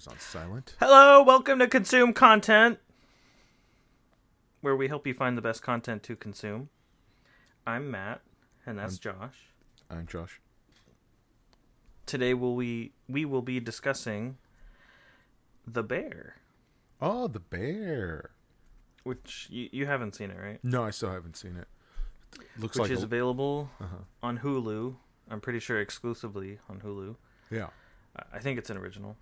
was on silent. Hello, welcome to Consume Content, where we help you find the best content to consume. I'm Matt, and that's Josh. I'm Josh. Today, will we we will be discussing the Bear, Oh, the bear. which you, you haven't seen it, right? No, I still haven't seen it. Looks Which like is a- available uh-huh. on Hulu. I'm pretty sure exclusively on Hulu. Yeah, I think it's an original.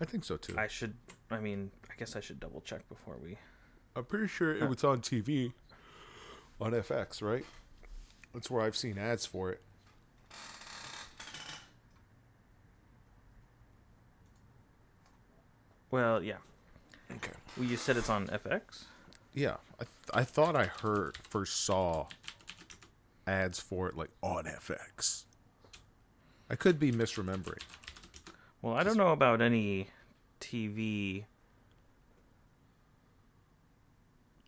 I think so too. I should. I mean, I guess I should double check before we. I'm pretty sure it was on TV on FX, right? That's where I've seen ads for it. Well, yeah. Okay. Well, you said it's on FX. Yeah, I th- I thought I heard first saw ads for it like on FX. I could be misremembering. Well, I don't know about any TV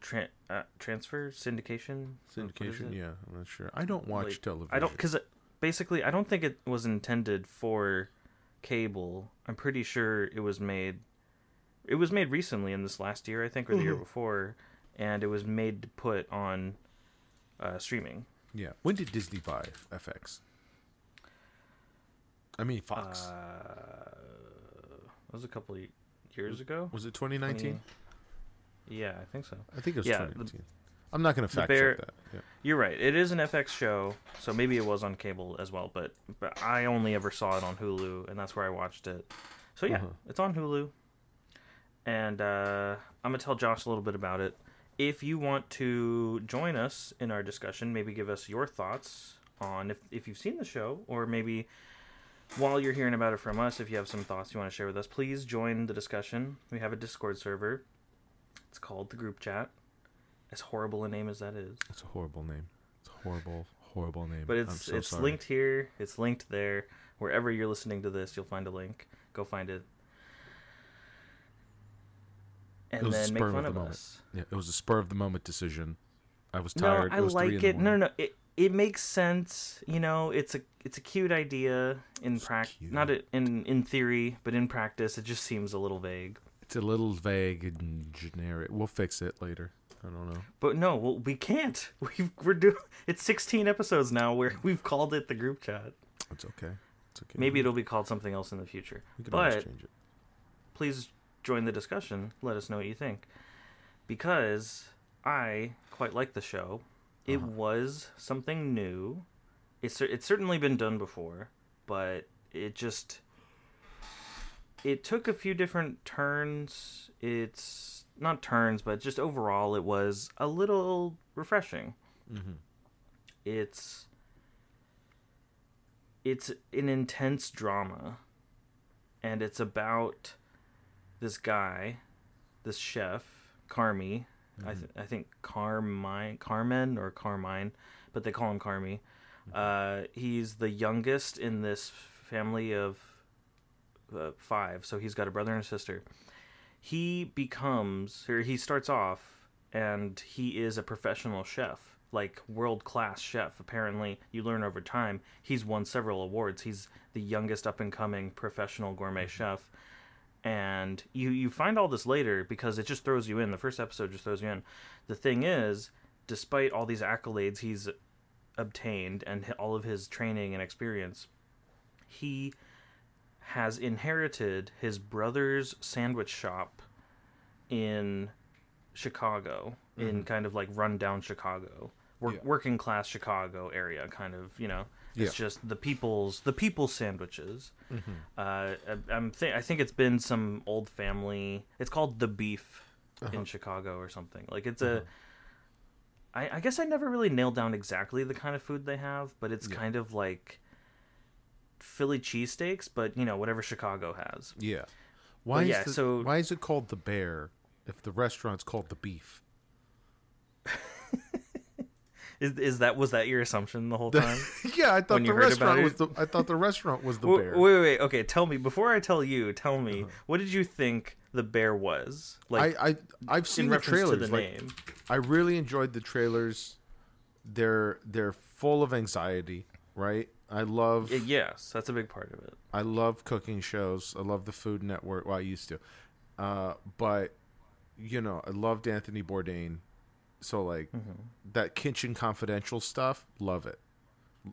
tran uh, transfer syndication. Syndication, yeah, I'm not sure. I don't watch Like, television. I don't because basically I don't think it was intended for cable. I'm pretty sure it was made. It was made recently in this last year, I think, or the year before, and it was made to put on uh, streaming. Yeah. When did Disney buy FX? I mean Fox. Uh, that was a couple of years ago. was it 2019? 20 Yeah, I think so. I think it was Yeah, the- 2019. I'm not going to fact bear- check that. Yeah. You're right. It is an FX show, so maybe it was on cable as well. But but I only ever saw it on Hulu, and that's where I watched it. So yeah, Uh-huh. it's on Hulu, and uh, I'm gonna tell Josh a little bit about it. If you want to join us in our discussion, maybe give us your thoughts on if if you've seen the show, or maybe while you're hearing about it from us, if you have some thoughts you want to share with us, please join the discussion. We have a Discord server. It's called the Group Chat. As horrible a name as that is. It's a horrible name. It's a horrible, horrible name. But it's so it's sorry. linked here. It's linked there. Wherever you're listening to this, you'll find a link. Go find it. And a then make of fun of moment. us. Yeah, it was a spur of the moment decision. I was tired. No. I it was three in like the it. No, no, no. It it makes sense. You know, it's a it's a cute idea in practice. Not i- in in theory, but in practice, it just seems a little vague. It's a little vague and generic. We'll fix it later. I don't know. But no, well, we can't. We've, we're doing. It's 16 episodes now where we've called it the group chat. It's okay. It's okay. Maybe it'll be called something else in the future. we can always change it. please join the discussion. Let us know what you think. Because I quite like the show. It Uh-huh. was something new. It's it's certainly been done before, but it just it took a few different turns. It's not turns, but just overall it was a little refreshing. Mm-hmm. It's it's an intense drama and it's about this guy, this chef, Carmy. I, th- I think Carmine, Carmen or Carmine, but they call him Carmy. Uh, he's the youngest in this family of uh, five, so he's got a brother and a sister. He becomes, or he starts off, and he is a professional chef, like world class chef. Apparently, you learn over time. He's won several awards. He's the youngest up and coming professional gourmet chef and you you find all this later because it just throws you in. The first episode just throws you in. The thing is, despite all these accolades he's obtained and all of his training and experience, he has inherited his brother's sandwich shop in Chicago, in mm-hmm. kind of like rundown Chicago, Wor- Yeah. working class Chicago area, kind of you know. It's Yeah. just the people's the people's sandwiches. Mm-hmm. Uh, I- I'm th- I think it's been some old family. It's called the Beef Uh-huh. in Chicago or something. Like it's a. I, I guess I never really nailed down exactly the kind of food they have, but it's Yeah. kind of like Philly cheesesteaks, but you know whatever Chicago has. Yeah. Why Well, is yeah, the, so- why is it called the bear if the restaurant's called the beef? Is is that was that your assumption the whole time? yeah, I thought the you heard about restaurant was the I thought the restaurant was the Wait, bear. wait, wait. Okay, tell me before I tell you. Tell Uh-huh. me what did you think the bear was like I, I I've seen the trailers. to the like, name? I really enjoyed the trailers. They're they're full of anxiety, right? I love yes, that's a big part of it. I love cooking shows. I love the Food Network. Well, I used to, uh, but you know, I loved Anthony Bourdain. So like Mm-hmm. that Kitchen Confidential stuff, love it.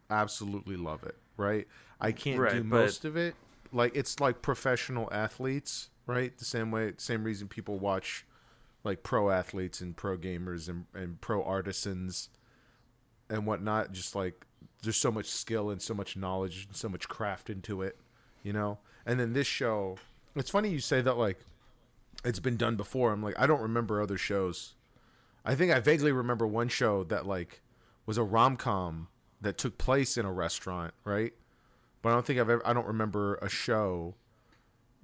Absolutely love it. Right? I can't do Right, but- most of it. Like it's like professional athletes, right? The same way, same reason people watch like pro athletes and pro gamers and, and pro artisans and whatnot. Just like there's so much skill and so much knowledge and so much craft into it, you know. And then this show, it's funny you say that like it's been done before. I'm like I don't remember other shows. I think I vaguely remember one show that like was a rom com that took place in a restaurant, right? But I don't think I've ever. I don't remember a show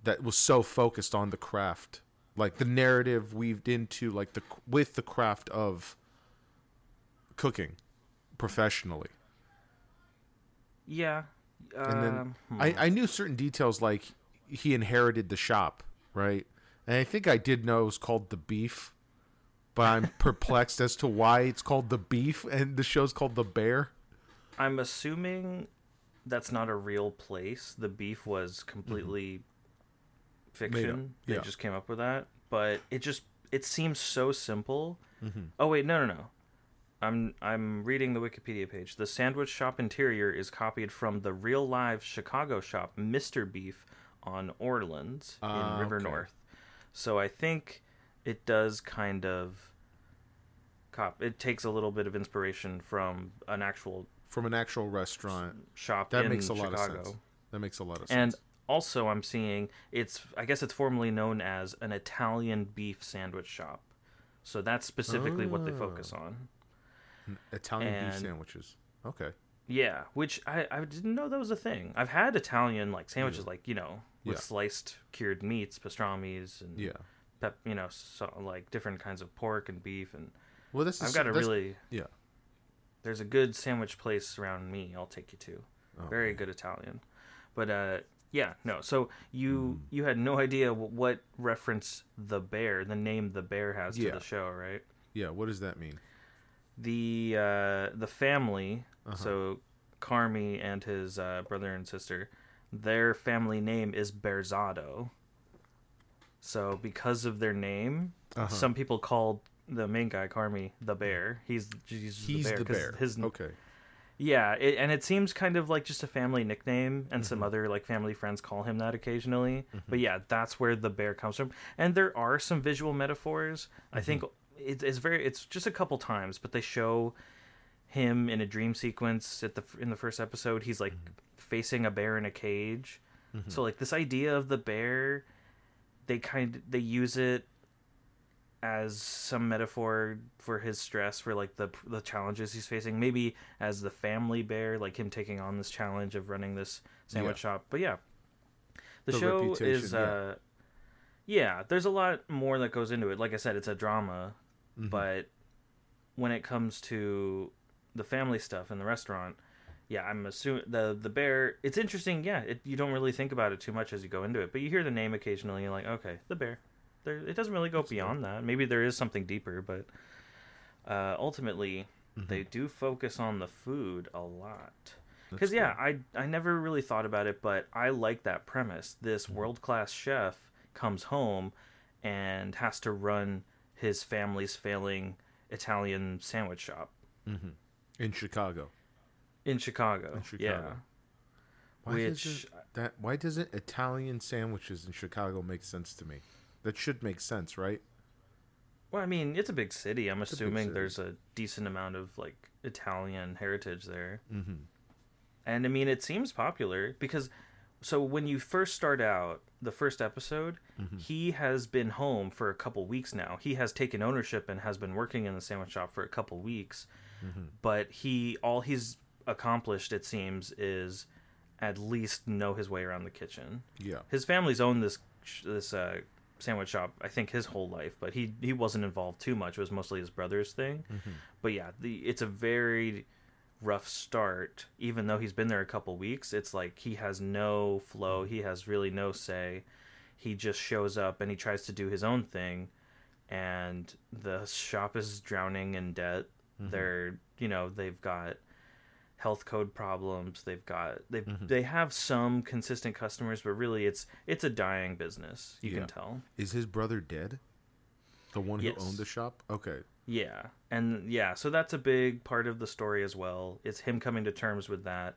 that was so focused on the craft, like the narrative weaved into like the with the craft of cooking professionally. Yeah. And then um, hmm. I, I knew certain details like he inherited the shop, right? And I think I did know it was called the beef, but I'm perplexed as to why it's called the beef and the show's called the bear. I'm assuming that's not a real place. The beef was completely fiction. They Mm-hmm. yeah. just came up with that, but it just it seems so simple. Mm-hmm. Oh wait, no, no, no. I'm I'm reading the Wikipedia page. The sandwich shop interior is copied from the real live Chicago shop Mr. Beef on Orleans Ah, in River okay. North. So I think it does kind of cop it takes a little bit of inspiration from an actual From an actual restaurant. shop That makes a lot Chicago. of sense. That makes a lot of sense. And also, I'm seeing it's, I guess it's formerly known as an Italian beef sandwich shop. So that's specifically what they oh. focus Oh. on. Italian beef sandwiches. Okay. Yeah, which I, I didn't know that was a thing. I've had Italian like sandwiches, like you know, with Yeah. sliced cured meats, pastrami's, and Yeah. Pep, you know, so, like different kinds of pork and beef. And Well, this is I've got a really yeah. there's a good sandwich place around me. I'll take you to. Oh, Very man. good Italian. But uh, yeah, no. So you you had no idea wh- what reference the bear, the name the bear has to Yeah. the show, right? Yeah. What does that mean? The uh, the family, Uh-huh. so Carmy and his uh, brother and sister, their family name is Berzatto. So because of their name, Uh-huh. some people called the main guy Carmy the bear. He's he's, He's the bear. the bear. His okay. yeah, it, and it seems kind of like just a family nickname, and Mm-hmm. some other like family friends call him that occasionally. But yeah, that's where the bear comes from. And there are some visual metaphors. I think Mm-hmm. it, it's very it's just a couple times, but they show him in a dream sequence at the in the first episode. He's like Mm-hmm. facing a bear in a cage. So like this idea of the bear, they kind they use it as some metaphor for his stress for like the the challenges he's facing maybe as the family bear like him taking on this challenge of running this sandwich Yeah. shop but yeah the, The show is yeah. uh yeah there's a lot more that goes into it like i said it's a drama Mm-hmm. but when it comes to the family stuff in the restaurant yeah i'm assuming the the bear it's interesting yeah it, you don't really think about it too much as you go into it but you hear the name occasionally and you're like okay the bear. There it doesn't really go beyond that. Maybe there is something deeper but uh, ultimately Mm-hmm. they do focus on the food a lot. Because yeah I, I never really thought about it but i like that premise. This Mm-hmm. world-class chef comes home and has to run his family's failing italian sandwich shop. In Chicago. In chicago, In Chicago. yeah Why Which- doesn't that? Why doesn't Italian sandwiches in Chicago make sense to me? That should make sense, right? Well, I mean, it's a big city. I'm a big assuming city. there's a decent amount of like Italian heritage there. Mm-hmm. And I mean, it seems popular because so when you first start out, the first episode, Mm-hmm. he has been home for a couple weeks now. He has taken ownership and has been working in the sandwich shop for a couple weeks. Mm-hmm. But he all he's accomplished it seems is at least know his way around the kitchen. Yeah. His family's owned this this uh, sandwich shop I think his whole life, but he he wasn't involved too much. It was mostly his brother's thing. But yeah, the it's a very rough start. Even though he's been there a couple weeks, it's like he has no flow. He has really no say. He just shows up and he tries to do his own thing, and the shop is drowning in debt. They're you know they've got health code problems. They've got they Mm-hmm. they have some consistent customers, but really it's it's a dying business. You Yeah. can tell. Is his brother dead? The one who Yes. owned the shop? Okay. Yeah. And yeah, so that's a big part of the story as well. It's him coming to terms with that.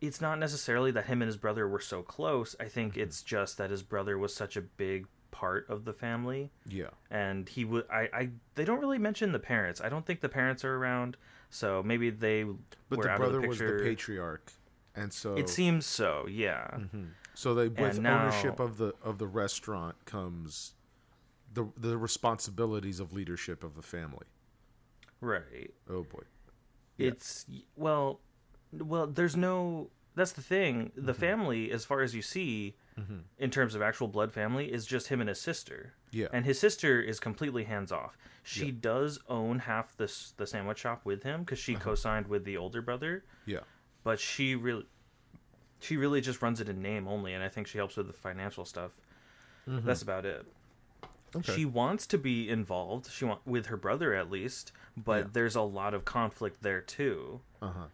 It's not necessarily that him and his brother were so close. I think it's just that his brother was such a big part of the family Yeah. and he would I, I they don't really mention the parents. I don't think the parents are around, so maybe they But were the brother the was the patriarch. And so It seems so, yeah. so they with now- ownership of the of the restaurant comes the the responsibilities of leadership of the family. Right. Oh boy. Yeah. It's well, well. There's no. That's the thing. The Mm-hmm. family, as far as you see, in terms of actual blood family, is just him and his sister. Yeah. And his sister is completely hands off. She Yeah. does own half this the sandwich shop with him because Uh-huh. she co-signed with the older brother, Yeah. but she really, she really just runs it in name only, and I think she helps with the financial stuff. That's about it. Mm-hmm. Okay. She wants to be involved. She want with her brother at least, but Yeah. there's a lot of conflict there too. uh-huh.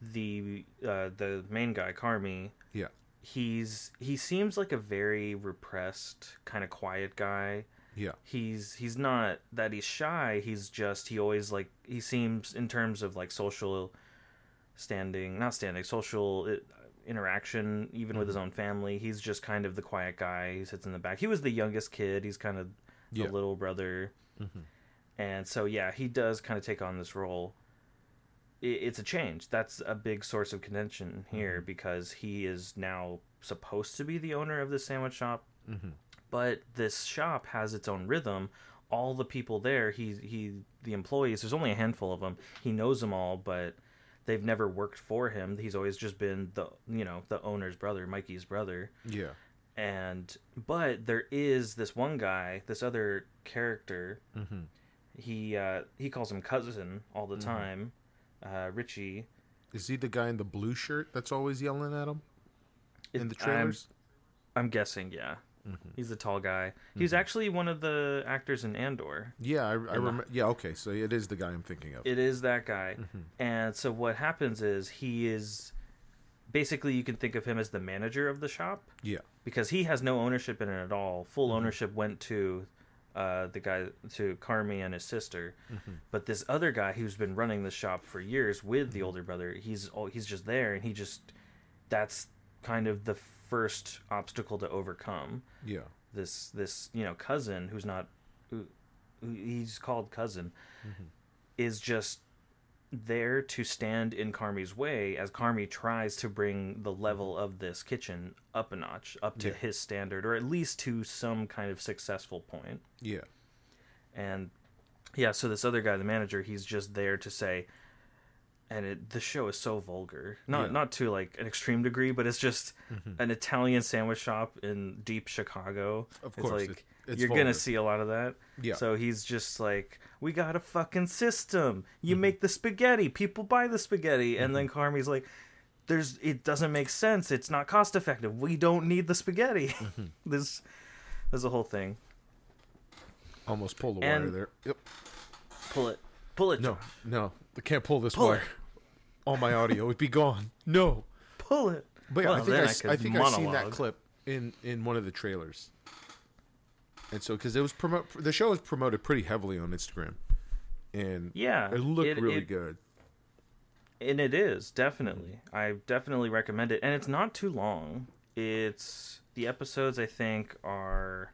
The uh, the main guy, Carmy, Yeah. He's he seems like a very repressed, kind of quiet guy. Yeah. He's he's not that he's shy. He's just he always like he seems in terms of like social standing, not standing, social uh, interaction, even with his Mm-hmm. own family. He's just kind of the quiet guy. He sits in the back. He was the youngest kid. He's kind of the Yeah. Mm-hmm. little brother, and so yeah, he does kind of take on this role. It's a change. That's a big source of contention here because he is now supposed to be the owner of the sandwich shop, but this shop has its own rhythm. All the people there, he he the employees. There's only a handful of them. He knows them all, but they've never worked for him. He's always just been the you know the owner's brother, Mikey's brother Yeah. and but there is this one guy this other character Mm-hmm. he uh he calls him cousin all the time uh richie Is he the guy in the blue shirt that's always yelling at him in the It- I'm- trailers? i'm guessing yeah Mm-hmm. he's the tall guy he's actually one of the actors in andor yeah, I, I remember. Yeah, okay, so it is the guy I'm thinking of. it is that guy Mm-hmm. and so what happens is he is basically you can think of him as the manager of the shop yeah. because he has no ownership in it at all. Full ownership went to uh, the guy to Carmy and his sister, mm-hmm. but this other guy who's been running the shop for years with the mm-hmm. older brother, he's he's just there, and he just that's kind of the first obstacle to overcome. Yeah. This this you know cousin who's not who, who he's called cousin mm-hmm. is just there to stand in Carmy's way as Carmy tries to bring the level of this kitchen up a notch, up to Yeah. his standard, or at least to some kind of successful point. Yeah. And yeah, so this other guy, the manager, he's just there to say, and it, the show is so vulgar, not Yeah. Mm-hmm. not to like an extreme degree, but it's just an Italian sandwich shop in deep Chicago. Of it's course, like it- it's you're vulgar. gonna see a lot of that. Yeah. So he's just like, we got a fucking system. You Mm-hmm. make the spaghetti, people buy the spaghetti, and then Carmy's like, there's it doesn't make sense. It's not cost effective. We don't need the spaghetti. Mm-hmm. there's there's a whole thing. Almost pull the And- wire there. Yep. Pull it, pull it, No, no, I can't pull this Pull wire. it. All my audio would be gone. No. pull it. But yeah, Well, I think I, could I think I've seen that clip in in one of the trailers. And so, because it was promote, the show was promoted pretty heavily on Instagram, and Yeah, it looked it- really it- good. and it is definitely. I definitely recommend it, and it's not too long. It's the episodes I think are.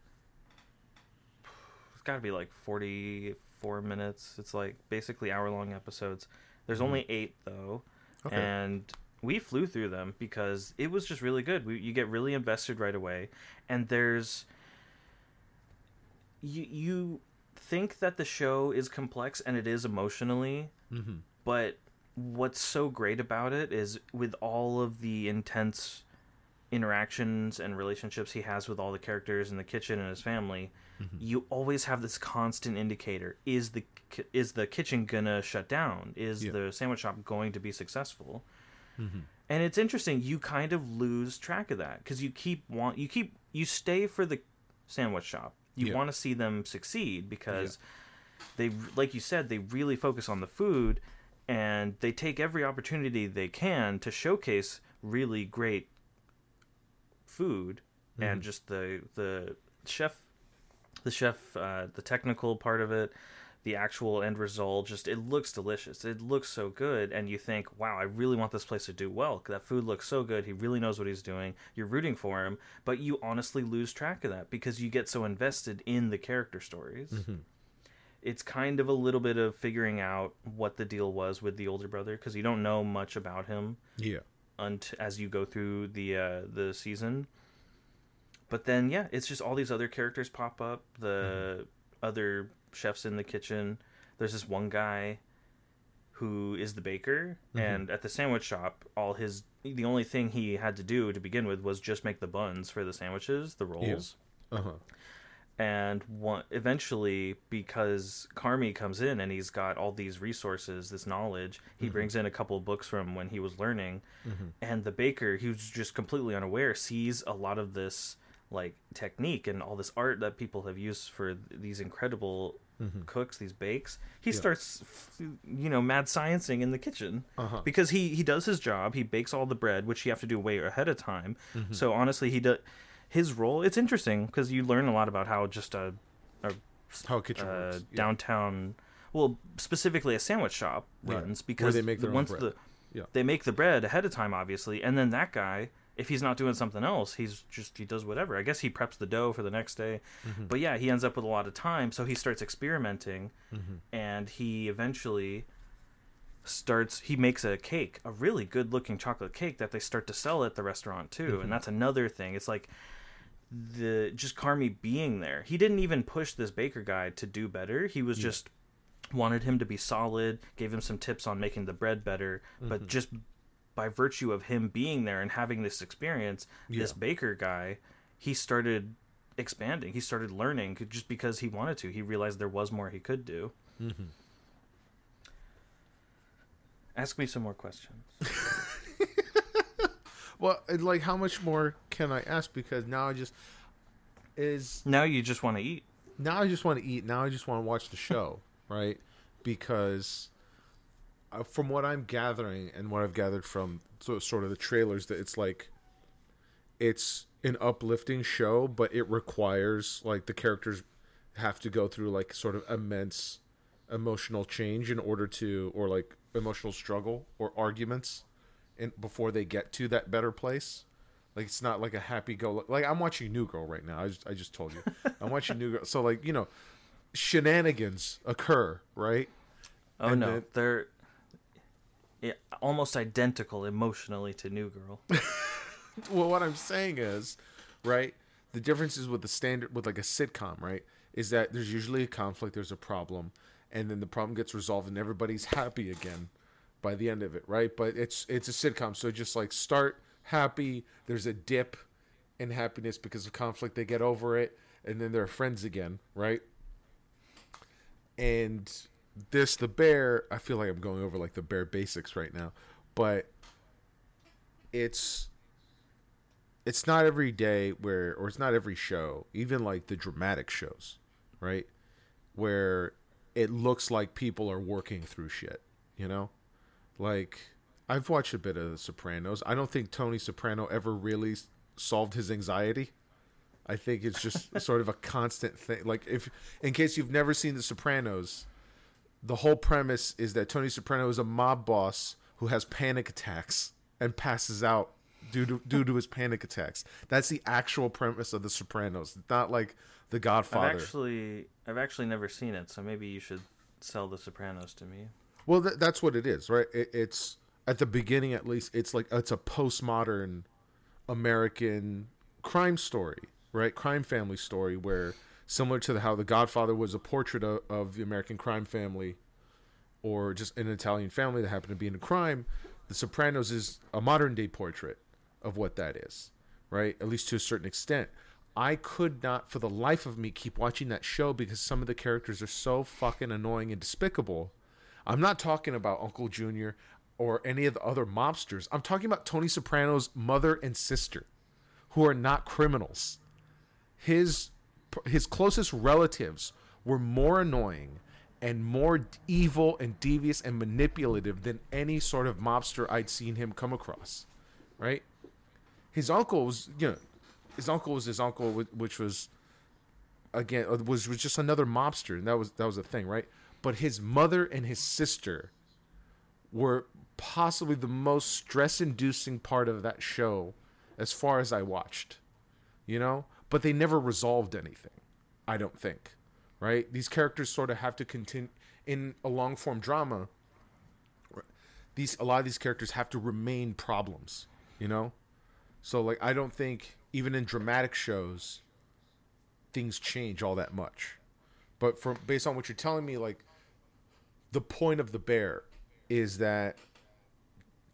It's got to be like forty-four minutes. It's like basically hour-long episodes. There's mm-hmm. only eight though, Okay. and we flew through them because it was just really good. We, you get really invested right away, and there's you you think that the show is complex and it is emotionally, Mm-hmm. but what's so great about it is with all of the intense interactions and relationships he has with all the characters in the kitchen and his family you always have this constant indicator is the is the kitchen gonna shut down is Yeah. the sandwich shop going to be successful and it's interesting you kind of lose track of that because you keep want you keep you stay for the sandwich shop you Yeah. want to see them succeed because they like you said they really focus on the food and they take every opportunity they can to showcase really great food and just the the chef the chef uh, the technical part of it the actual end result just it looks delicious it looks so good and you think wow i really want this place to do well that food looks so good he really knows what he's doing you're rooting for him but you honestly lose track of that because you get so invested in the character stories it's kind of a little bit of figuring out what the deal was with the older brother because you don't know much about him Yeah. unt- as you go through the uh, the season. But then, yeah, it's just all these other characters pop up. The other chefs in the kitchen. There's this one guy who is the baker, mm-hmm. and at the sandwich shop, all his the only thing he had to do to begin with was just make the buns for the sandwiches, the rolls. Uh huh. and one, eventually because Carmy comes in and he's got all these resources this knowledge he mm-hmm. brings in a couple of books from when he was learning. Mm-hmm. And the baker who's just completely unaware sees a lot of this like technique and all this art that people have used for these incredible cooks these bakes he starts you know mad sciencing in the kitchen Uh-huh. because he he does his job he bakes all the bread which you have to do way ahead of time so honestly he does his role it's interesting because you learn a lot about how just a, a How a kitchen uh, works. Yeah. downtown well specifically a sandwich shop Yeah. runs Where because they make the, their once the Yeah. they make the bread ahead of time obviously and then that guy if he's not doing something else he's just he does whatever i guess he preps the dough for the next day Mm-hmm. but yeah he ends up with a lot of time so he starts experimenting Mm-hmm. and he eventually starts he makes a cake a really good looking chocolate cake that they start to sell at the restaurant too Mm-hmm. and that's another thing it's like the just Carmy being there. He didn't even push this baker guy to do better. He was just wanted him to be solid, gave him some tips on making the bread better, Mm-hmm. but just by virtue of him being there and having this experience, this baker guy, he started expanding. He started learning just because he wanted to. He realized there was more he could do. Mm-hmm. Ask me some more questions. Well, like, how much more can I ask? Because now I just is now you just want to eat. now I just want to eat. Now I just want to watch the show, right? Because Uh, from what I'm gathering and what I've gathered from so, sort of the trailers, that it's like it's an uplifting show, but it requires like the characters have to go through like sort of immense emotional change in order to, or like emotional struggle or arguments, in before they get to that better place. Like it's not like a happy go. Like I'm watching New Girl right now. I just, I just told you, I'm watching New Girl. So like you know, shenanigans occur, right? Oh And no, then- they're almost identical emotionally to New Girl. well, what I'm saying is, right? The difference is with the standard, with like a sitcom, right? Is that there's usually a conflict, there's a problem, and then the problem gets resolved, and everybody's happy again by the end of it, right? But it's it's a sitcom, so just like start happy, there's a dip in happiness because of conflict, they get over it, and then they're friends again, right? And this, the bear, I feel like I'm going over like the bare basics right now, but it's it's not every day where or it's not every show even like the dramatic shows right? Where it looks like people are working through shit you know? Like i've watched a bit of the sopranos. I don't think tony soprano ever really solved his anxiety. I think it's just sort of a constant thing. Like if in case you've never seen the sopranos the whole premise is that Tony Soprano is a mob boss who has panic attacks and passes out due to due to his panic attacks. That's the actual premise of The Sopranos. It's not like The Godfather. I've actually I've actually never seen it, so maybe you should sell The Sopranos to me. Well, th- that's what it is, right? It, it's at the beginning, at least. It's like it's a postmodern American crime story, right? Crime family story where similar to how The Godfather was a portrait of, of the American crime family, or just an Italian family that happened to be in a crime. The Sopranos is a modern day portrait of what that is, right? At least to a certain extent. I could not, for the life of me, keep watching that show because some of the characters are so fucking annoying and despicable. I'm not talking about Uncle Junior or any of the other mobsters. I'm talking about Tony Soprano's mother and sister, who are not criminals. His his closest relatives were more annoying and more evil and devious and manipulative than any sort of mobster I'd seen him come across. Right? His uncle was, you know, his uncle was his uncle, which was again uh, was was just another mobster, and that was that was the thing, right? But his mother and his sister were possibly the most stress-inducing part of that show, as far as I watched. You know, but they never resolved anything. I don't think, right? These characters sort of have to continue in a long-form drama. These a lot of these characters have to remain problems. You know, so like I don't think even in dramatic shows things change all that much. But from based on what you're telling me, like the point of the bear is that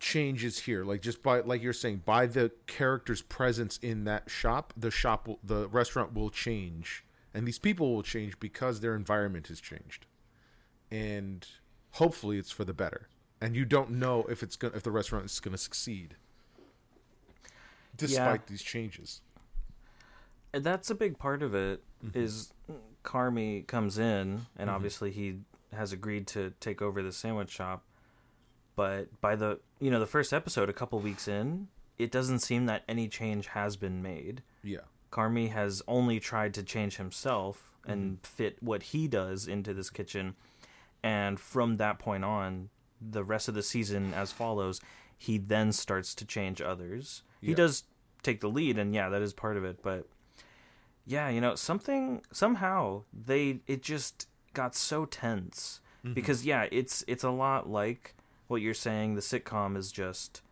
change is here. Like just by like you're saying, by the character's presence in that shop, the shop will, the restaurant will change. And these people will change because their environment has changed. And hopefully it's for the better. And you don't know if it's gonna if the restaurant is gonna succeed. Despite these changes. And that's a big part of it. Mm-hmm. Is Carmy comes in and mm-hmm. obviously he has agreed to take over the sandwich shop but by the you know the first episode a couple weeks in it doesn't seem that any change has been made Yeah. Carmy has only tried to change himself and mm-hmm. fit what he does into this kitchen. And from that point on, the rest of the season as follows, he then starts to change others. He does take the lead and yeah, that is part of it, but yeah, you know, something somehow they it just got so tense mm-hmm. because yeah, it's it's a lot like what you're saying the sitcom is just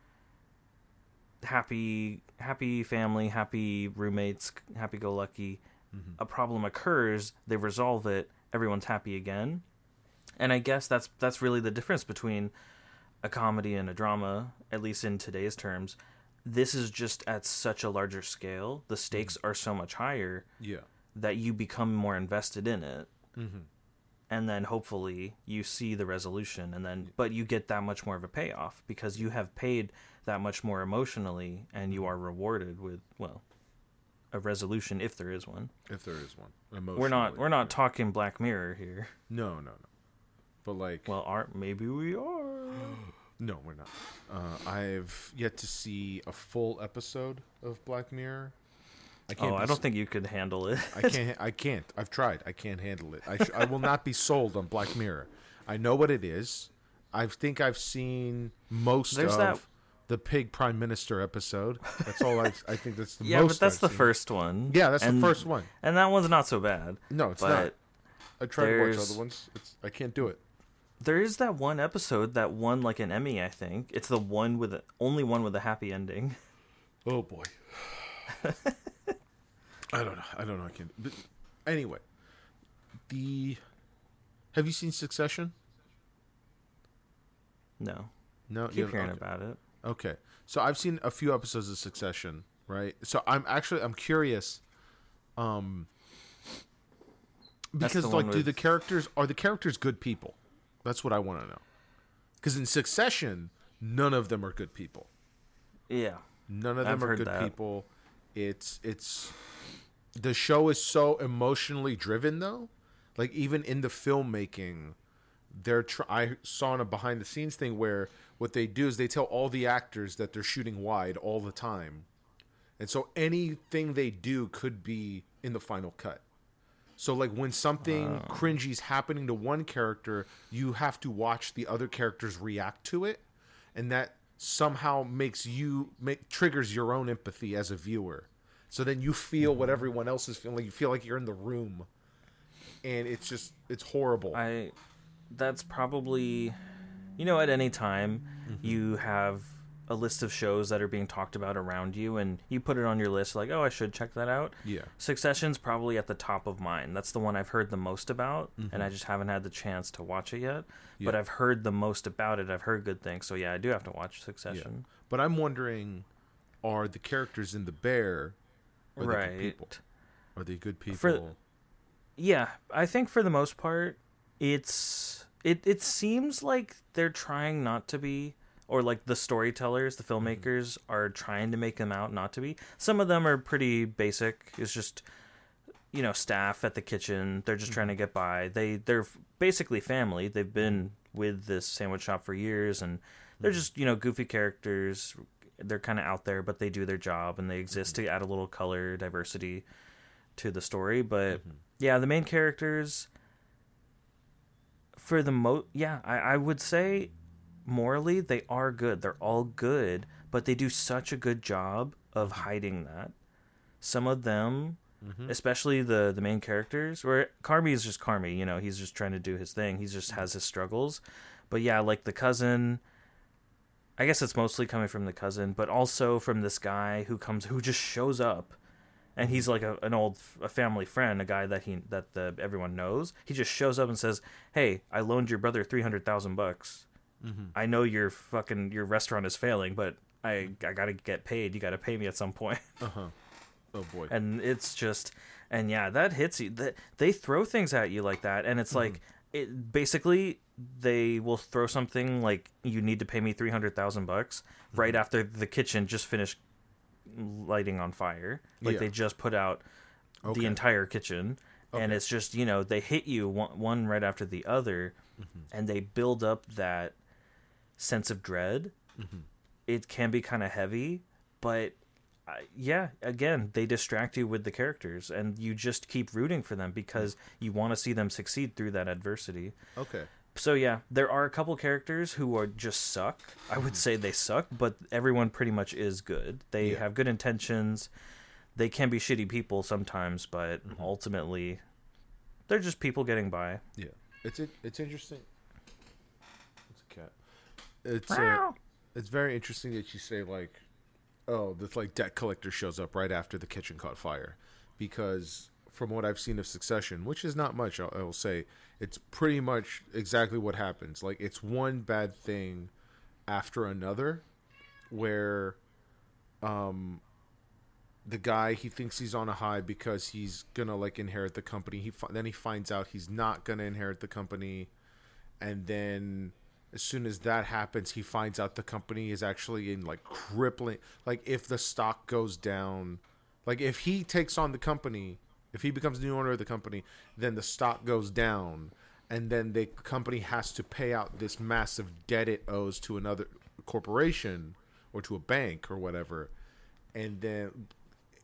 happy happy family happy roommates happy go lucky. Mm-hmm. A problem occurs they resolve it everyone's happy again. And i guess that's that's really the difference between a comedy and a drama at least in today's terms. This is just at such a larger scale the stakes mm-hmm. are so much higher Yeah. that you become more invested in it mm-hmm. And then hopefully you see the resolution and then but you get that much more of a payoff because you have paid that much more emotionally and you are rewarded with well a resolution if there is one If there is one. emotionally, we're not we're not talking black mirror here No, no, no. But like well are maybe we are No, we're not. Uh, I've yet to see a full episode of Black Mirror. I oh be i s- don't think you could handle it I can't. I can't. I've tried. I can't handle it. I, sh- I will not be sold on Black Mirror. I know what it is. I think I've seen most There's of that- the pig prime minister episode. That's all I. I think that's the yeah most. but that's I've the seen. first one Yeah, that's And- the first one. and that one's not so bad No, it's but not. I tried to watch there's- other ones. It's. I can't do it. there is that one episode that won like an emmy i think it's the one with the only one with a happy ending Oh boy. I don't know. I don't know. I can. But anyway, the. Have you seen Succession? no No. you keep hearing okay. about it Okay. So I've seen a few episodes of Succession, right? So I'm actually I'm curious um because like one do the characters are the characters good people? That's what I want to know. Cuz in Succession, none of them are good people. yeah None of them I've are good that. people. It's it's the show is so emotionally driven though. Like even in the filmmaking, they're try- I saw in a behind the scenes thing where what they do is they tell all the actors that they're shooting wide all the time. And so anything they do could be in the final cut. So like when something cringy is happening to one character, you have to watch the other characters react to it, and that somehow makes you make triggers your own empathy as a viewer. So then you feel what everyone else is feeling. You feel like you're in the room, and it's just it's horrible. I that's probably you know at any time Mm-hmm. you have a list of shows that are being talked about around you and you put it on your list like oh I should check that out. Yeah. Succession's probably at the top of mine. That's the one I've heard the most about and I just haven't had the chance to watch it yet. But Mm-hmm. I've heard the most about it. I've heard good things. So yeah, I do have to watch Succession. But I'm wondering, are the characters in the bear are they good Right. people? Are they good people? For- Yeah, I think for the most part, it's it. It seems like they're trying not to be, or like the storytellers, the mm-hmm. filmmakers are trying to make them out not to be. Some of them are pretty basic. It's just you know staff at the kitchen. They're just trying to mm-hmm. get by. They they're basically family. They've been with this sandwich shop for years, and they're mm-hmm. just you know goofy characters. They're kind of out there, but they do their job and they exist to mm-hmm. add a little color diversity to the story. But mm-hmm. yeah, the main characters for the mo yeah, I, I would say morally they are good. They're all good, but they do such a good job of mm-hmm. hiding that. Some of them, especially the the main characters, where Carmy is just Carmy, you know, he's just trying to do his thing. He just has his struggles. But yeah, like the cousin I guess it's mostly coming from the cousin, but also from this guy who comes who just shows up and he's like a, an old a family friend, a guy that he that the everyone knows. He just shows up and says, "Hey, I loaned your brother three hundred thousand bucks. I know your fucking your restaurant is failing, but I I gotta get paid. You gotta pay me at some point." Uh huh. Oh boy. and it's just and yeah that hits you that they throw things at you like that and it's like it basically they will throw something like you need to pay me 300,000 bucks right after the kitchen just finished lighting on fire like Yeah. they just put out Okay. the entire kitchen and it's just you know they hit you one, one right after the other Mm-hmm. and they build up that sense of dread Mm-hmm. it can be kind of heavy but uh, yeah again they distract you with the characters and you just keep rooting for them because you want to see them succeed through that adversity Okay. So yeah there are a couple characters who are just suck i would say they suck but everyone pretty much is good they Yeah. have good intentions they can be shitty people sometimes but ultimately they're just people getting by Yeah. It's it, it's interesting. It's a cat. It's uh, it's very interesting that you say like, oh, this like debt collector shows up right after the kitchen caught fire, because from what I've seen of Succession, which is not much, I'll, say, it's pretty much exactly what happens. Like it's one bad thing after another, where, um, the guy he thinks he's on a high because he's gonna like inherit the company. He then he finds out he's not gonna inherit the company, and then as soon as that happens, he finds out the company is actually in like crippling. Like if the stock goes down, like if he takes on the company, if he becomes the new owner of the company, then the stock goes down, and then the company has to pay out this massive debt it owes to another corporation or to a bank or whatever, and then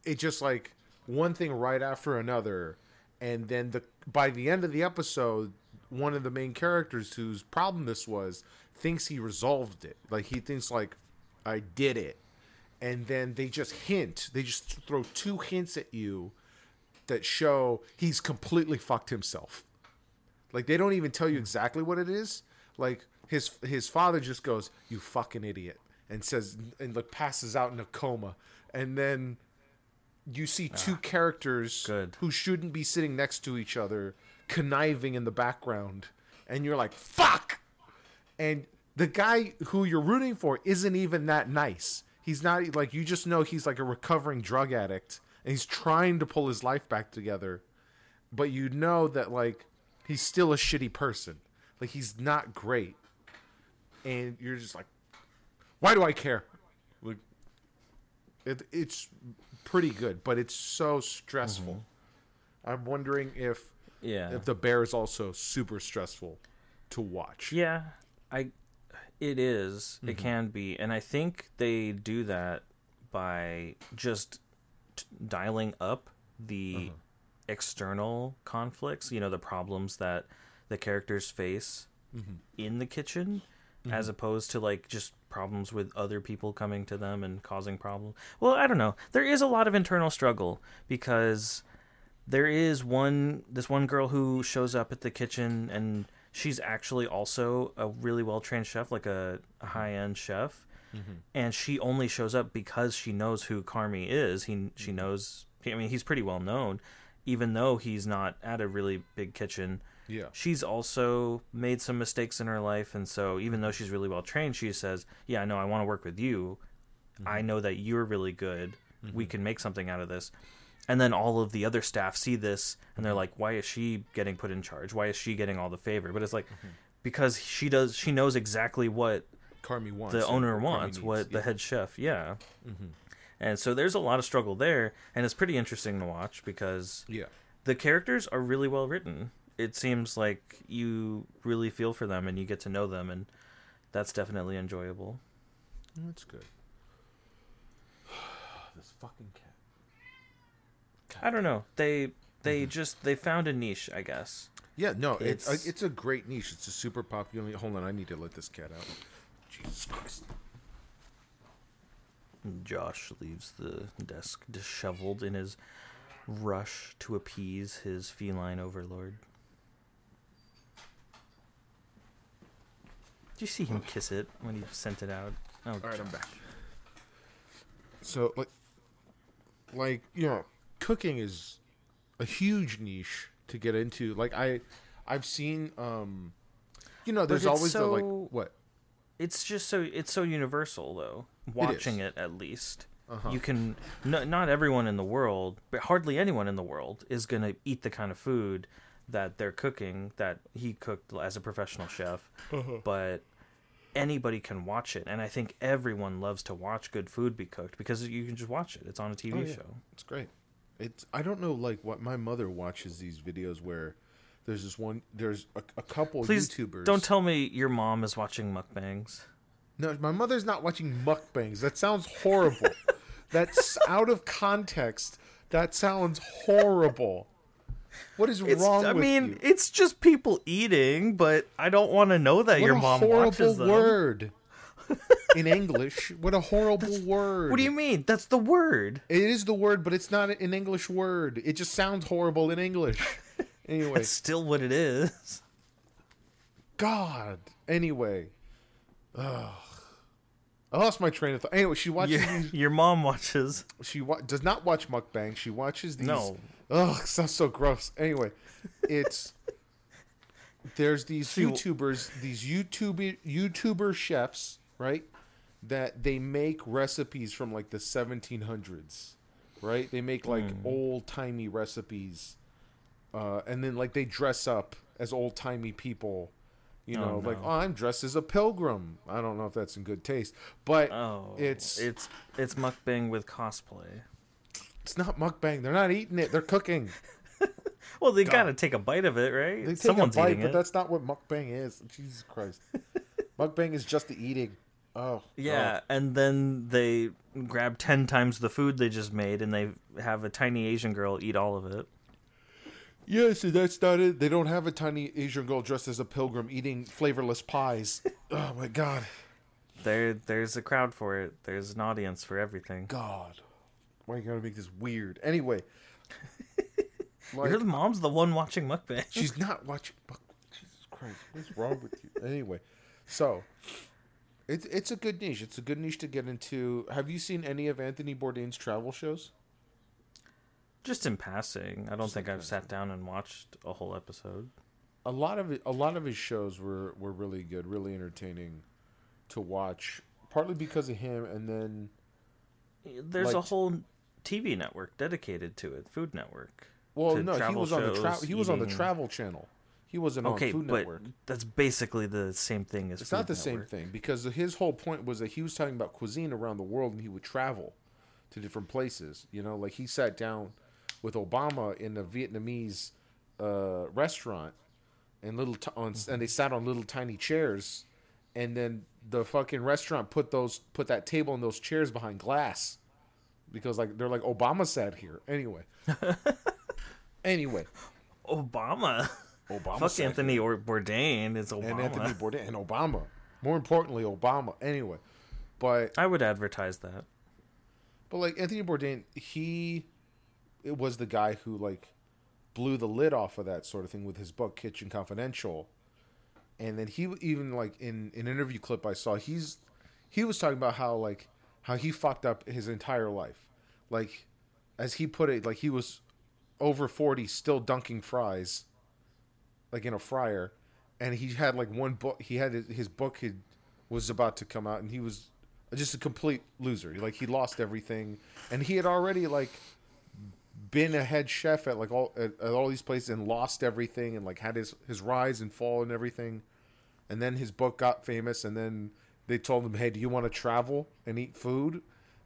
it just like one thing right after another. And then the by the end of the episode one of the main characters whose problem this was thinks he resolved it. Like he thinks like i did it. And then they just hint they just throw two hints at you that show he's completely fucked himself. Like they don't even tell you exactly what it is. Like his his father just goes you fucking idiot and says and like passes out in a coma. And then you see two ah, characters good. who shouldn't be sitting next to each other conniving in the background. And you're like fuck! And the guy who you're rooting for isn't even that nice. He's not like you just know he's like a recovering drug addict and he's trying to pull his life back together but you know that like he's still a shitty person. Like he's not great. And you're just like why do i care? Like it, it's pretty good but it's so stressful. Mm-hmm. I'm wondering if yeah. if the bear is also super stressful to watch. Yeah, I it is. It mm-hmm. can be, and I think they do that by just t- dialing up the mm-hmm. external conflicts. You know, the problems that the characters face mm-hmm. in the kitchen, mm-hmm. as opposed to like just problems with other people coming to them and causing problems. Well, I don't know. There is a lot of internal struggle because there is one this one girl who shows up at the kitchen and she's actually also a really well trained chef like a, a high end chef Mm-hmm. and she only shows up because she knows who Carmy is. He she mm-hmm. knows I mean he's pretty well known even though he's not at a really big kitchen. Yeah. She's also made some mistakes in her life and so even though she's really well trained she says yeah i know i want to work with you. I mm-hmm. know that you're really good. We can make something out of this. And then all of the other staff see this and they're like why is she getting put in charge? Why is she getting all the favor? But it's like because she does she knows exactly what Carmy wants the owner wants needs, what the yeah. head chef yeah mm-hmm. and so there's a lot of struggle there and it's pretty interesting to watch because yeah the characters are really well written. It seems like you really feel for them and you get to know them, and that's definitely enjoyable. That's good. this fucking cat. I don't know. They they mm-hmm. just they found a niche, I guess. Yeah, no, it's It's- it's a great niche. It's a super popular. Hold on, I need to let this cat out. Jesus Christ. Josh leaves the desk disheveled in his rush to appease his feline overlord. Did you see him kiss it when he sent it out? Oh, All right, I'm back. So like, like you know, cooking is a huge niche to get into. Like I, I've seen, um, you know, there's always the like what It's just so it's so universal though. Watching is. it, at least, Uh-huh. you can. No, not everyone in the world, but hardly anyone in the world is gonna eat the kind of food that they're cooking that he cooked as a professional chef. Uh-huh. But anybody can watch it, and I think everyone loves to watch good food be cooked because you can just watch it. It's on a TV Oh, yeah. show. It's great. It's I don't know like what my mother watches these videos where there's this one there's a, a couple Please YouTubers. don't tell me your mom is watching mukbangs. No, my mother's not watching mukbangs. That sounds horrible. That's out of context. That sounds horrible. What is It's, wrong I mean, you? it's just people eating, but I don't want to know that What your mom watches them. word in English. What a horrible word. What do you mean? That's the word. It is the word, but it's not an English word. It just sounds horrible in English. Anyway, It's still what it is. God. Anyway, Ugh. I lost my train of thought. Anyway, she watches. Your, these, your mom watches. she wa- does not watch mukbang. She watches these. No. Ugh, sounds so gross. Anyway, it's there's these See, w- YouTubers, these YouTube YouTuber chefs, right? That they make recipes from like the 1700s, right? They make like Hmm. old timey recipes, uh, and then like they dress up as old timey people. You know, Oh, like oh, I'm dressed as a pilgrim. I don't know if that's in good taste, but Oh, it's it's it's mukbang with cosplay. it's not mukbang. They're not eating it. They're cooking. Well, they gotta take a bite of it, right? They take Someone's a bite, eating but it. that's not what mukbang is. Jesus Christ. mukbang is just the eating. Oh. Yeah, and then they grab ten times the food they just made, and they have a tiny Asian girl eat all of it. Yes, that's not it. They don't have a tiny Asian girl dressed as a pilgrim eating flavorless pies. oh my god. There, there's a crowd for it. There's an audience for everything. God. Why you gotta make this weird? Anyway. You're Like, the mom's the one watching mukbang. she's not watching muk- Jesus Christ. What's wrong with you? Anyway. So it's it's a good niche. It's a good niche to get into. Have you seen any of Anthony Bourdain's travel shows? Just in passing, I don't Just think I've sat down and watched a whole episode. a lot of it, a lot of his shows were were really good, really entertaining to watch. Partly because of him, and then There's a whole TV network dedicated to it, Food Network. well, no, he travel was on the tra- shows, he was on the Travel Channel. He wasn't Okay, on Food but Network. that's basically the same thing as It's Food not the same thing because his whole point was that he was talking about cuisine around the world, and he would travel to different places. You know, like he sat down with Obama in a Vietnamese uh, restaurant, and little t- on, and they sat on little tiny chairs, and then the fucking restaurant put those put that table and those chairs behind glass because like they're like Obama sat here anyway. anyway, Obama. Obama Fuck Anthony or Bourdain. It's Obama. and Anthony Bourdain and Obama. More importantly, Obama. Anyway, but I would advertise that. but like Anthony Bourdain, he it was the guy who like blew the lid off of that sort of thing with his book Kitchen Confidential, and then he even like in an interview clip I saw, he's he was talking about how like how he fucked up his entire life, like as he put it, like he was over forty still dunking fries, like in a fryer, and he had like one book. He had his, his book had, was about to come out, and he was just a complete loser. Like he lost everything, and he had already like been a head chef at like all at, at all these places and lost everything, and like had his his rise and fall and everything, and then his book got famous, and then they told him, "Hey, do you want to travel and eat food?"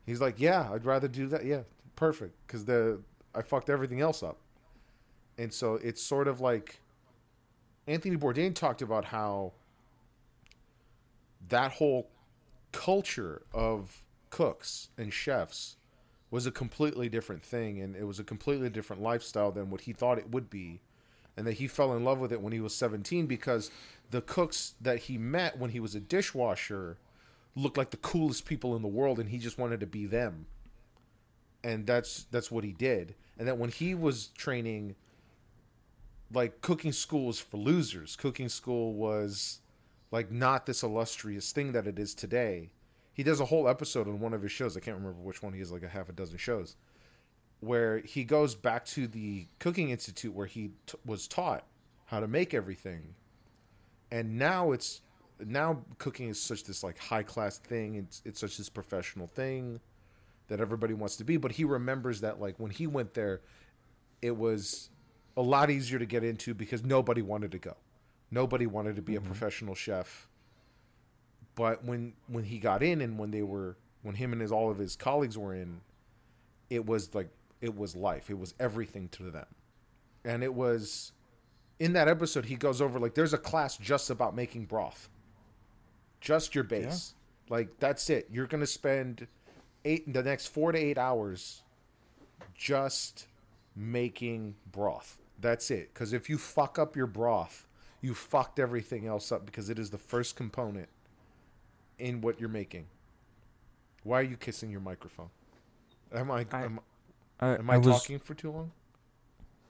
He's like, "Yeah, I'd rather do that. Yeah, perfect, because the I fucked everything else up." and so it's sort of like Anthony Bourdain talked about how that whole culture of cooks and chefs was a completely different thing and it was a completely different lifestyle than what he thought it would be and that he fell in love with it when he was 17 because the cooks that he met when he was a dishwasher looked like the coolest people in the world and he just wanted to be them. And that's that's what he did. And that when he was training like cooking school was for losers. Cooking school was like not this illustrious thing that it is today he does a whole episode on one of his shows i can't remember which one he has like a half a dozen shows where he goes back to the cooking institute where he t- was taught how to make everything. And now it's now cooking is such this like high class thing it's it's such this professional thing that everybody wants to be but he remembers that like when he went there it was a lot easier to get into because nobody wanted to go. Nobody wanted to be a mm-hmm. professional chef but when when he got in and when they were when him and his all of his colleagues were in it was like it was life. It was everything to them. And it was in that episode he goes over like there's a class just about making broth. Just your base. Like that's it. You're gonna spend eight the next four to eight hours just making broth. That's it. Because if you fuck up your broth you fucked everything else up because it is the first component in what you're making why are you kissing your microphone am i, I- am, I, am I, talking for too long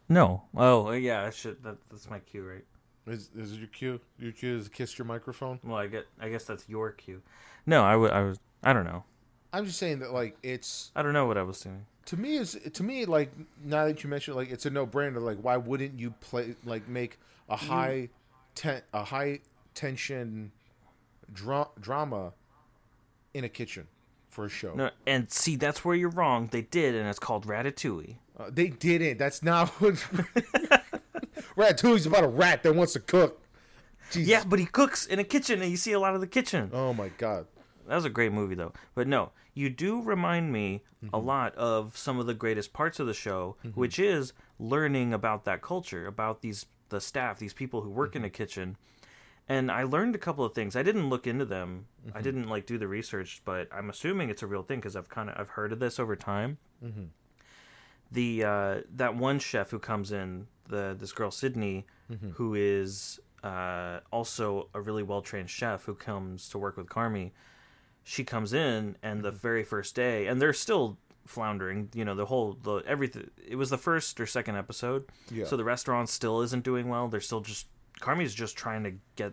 No. Oh, yeah. I should. That, that's my cue, right? is, is your cue your cue is to kiss your microphone Well, I get. I guess that's your cue. No, I wa- I was. I don't know. i'm just saying that like it's I don't know what I was doing. to me is to me like now that you mentioned like it's a no brainer like why wouldn't you play like make a mm. high ten a high tension dra- drama in a kitchen for a show No, and see, that's where you're wrong. They did, and it's called Ratatouille. uh, they didn't that's not what Ratatouille's about a rat that wants to cook Jesus. Yeah, but he cooks in a kitchen, and you see a lot of the kitchen. oh my god That was a great movie, though. But no, you do remind me Mm-hmm. a lot of some of the greatest parts of the show, which is learning about that culture, about these the staff, these people who work in Mm-hmm. a kitchen. And I learned a couple of things. I didn't look into them. Mm-hmm. I didn't like do the research, but I'm assuming it's a real thing because I've kind of I've heard of this over time. Mm-hmm. The uh, that one chef who comes in, the this girl Sydney, Mm-hmm. who is uh, also a really well trained chef who comes to work with Carmy she comes in and the very first day and they're still floundering you know the whole the everything it was the first or second episode Yeah. so the restaurant still isn't doing well they're still just Carmy's just trying to get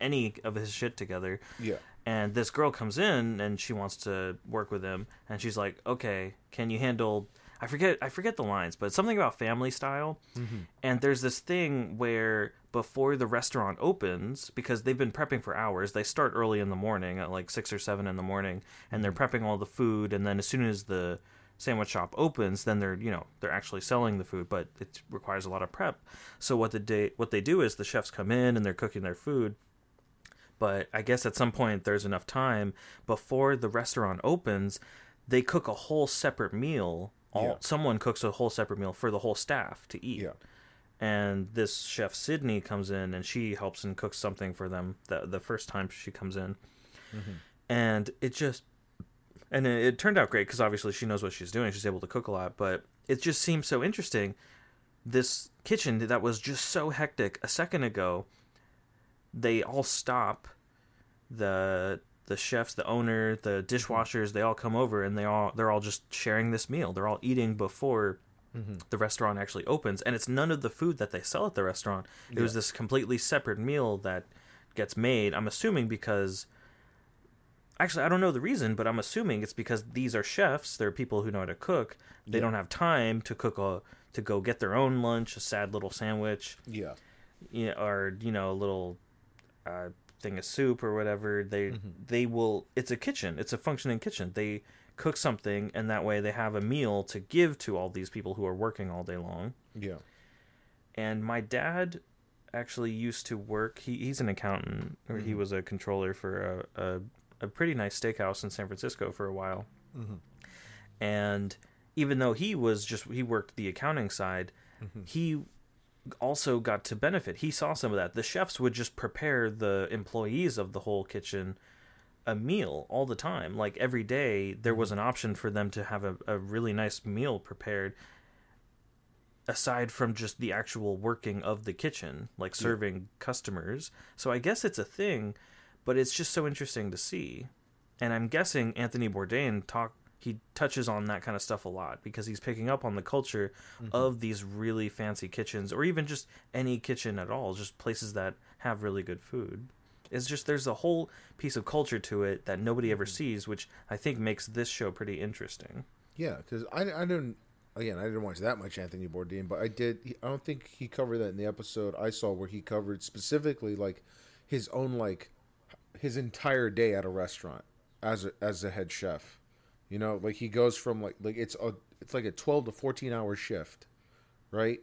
any of his shit together. Yeah. And this girl comes in and she wants to work with him. And she's like okay can you handle i forget i forget the lines but something about family style. Mm-hmm. And there's this thing where before the restaurant opens because they've been prepping for hours they start early in the morning at like six or seven in the morning. And they're mm-hmm. prepping all the food. And then as soon as the sandwich shop opens then they're you know they're actually selling the food but it requires a lot of prep so what the day what they do is the chefs come in and they're cooking their food but I guess at some point there's enough time before the restaurant opens, they cook a whole separate meal. All Yeah. someone cooks a whole separate meal for the whole staff to eat. yeah And this chef Sydney comes in and she helps and cooks something for them the the first time she comes in. Mm-hmm. And it just and it, it turned out great because obviously she knows what she's doing. She's able to cook a lot, but it just seems so interesting. This kitchen that was just so hectic a second ago they all stop. The the chefs the owner the dishwashers they all come over and they all they're all just sharing this meal. They're all eating before mm-hmm. the restaurant actually opens. And it's none of the food that they sell at the restaurant. It was this completely separate meal that gets made i'm assuming because actually i don't know the reason but i'm assuming it's because these are chefs. They're people who know how to cook. They Yeah. don't have time to cook a to go get their own lunch a sad little sandwich. Yeah. You know, or you know a little uh, thing of soup or whatever. They they will it's a kitchen. It's a functioning kitchen. They cook something and that way they have a meal to give to all these people who are working all day long. Yeah. And my dad actually used to work he, he's an accountant or he was a controller for a, a, a pretty nice steakhouse in san francisco for a while mm-hmm. and even though he was just he worked the accounting side mm-hmm. he also got to benefit. He saw some of that. The chefs would just prepare the employees of the whole kitchen a meal all the time. Like every day, there was mm-hmm. an option for them to have a, a really nice meal prepared aside from just the actual working of the kitchen, like serving yeah. customers. So I guess it's a thing, but it's just so interesting to see. And I'm guessing Anthony Bourdain talk he touches on that kind of stuff a lot because he's picking up on the culture mm-hmm. of these really fancy kitchens or even just any kitchen at all, just places that have really good food. It's just there's a whole piece of culture to it that nobody ever mm-hmm. sees, which I think makes this show pretty interesting. Yeah, because I, I didn't again, I didn't watch that much Anthony Bourdain, but I did. I don't think he covered that in the episode I saw where he covered specifically like his own like his entire day at a restaurant as a, as a head chef. You know, like he goes from like like it's a it's like a twelve to fourteen hour shift, right?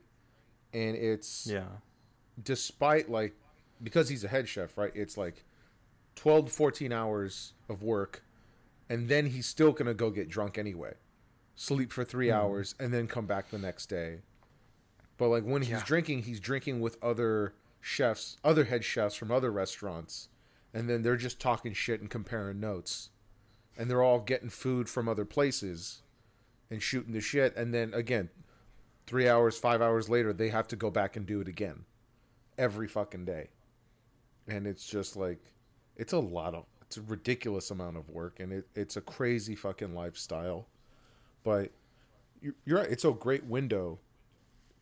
And it's yeah, despite like because he's a head chef, right? It's like twelve to fourteen hours of work, and then he's still gonna go get drunk anyway sleep for three mm. hours, and then come back the next day. But like when he's yeah. drinking, he's drinking with other chefs, other head chefs from other restaurants, and then they're just talking shit and comparing notes, and they're all getting food from other places, and shooting the shit, and then again, three hours, five hours later, they have to go back and do it again, every fucking day, and it's just like, it's a lot of, it's a ridiculous amount of work, and it, it's a crazy fucking lifestyle. But you're right. It's a great window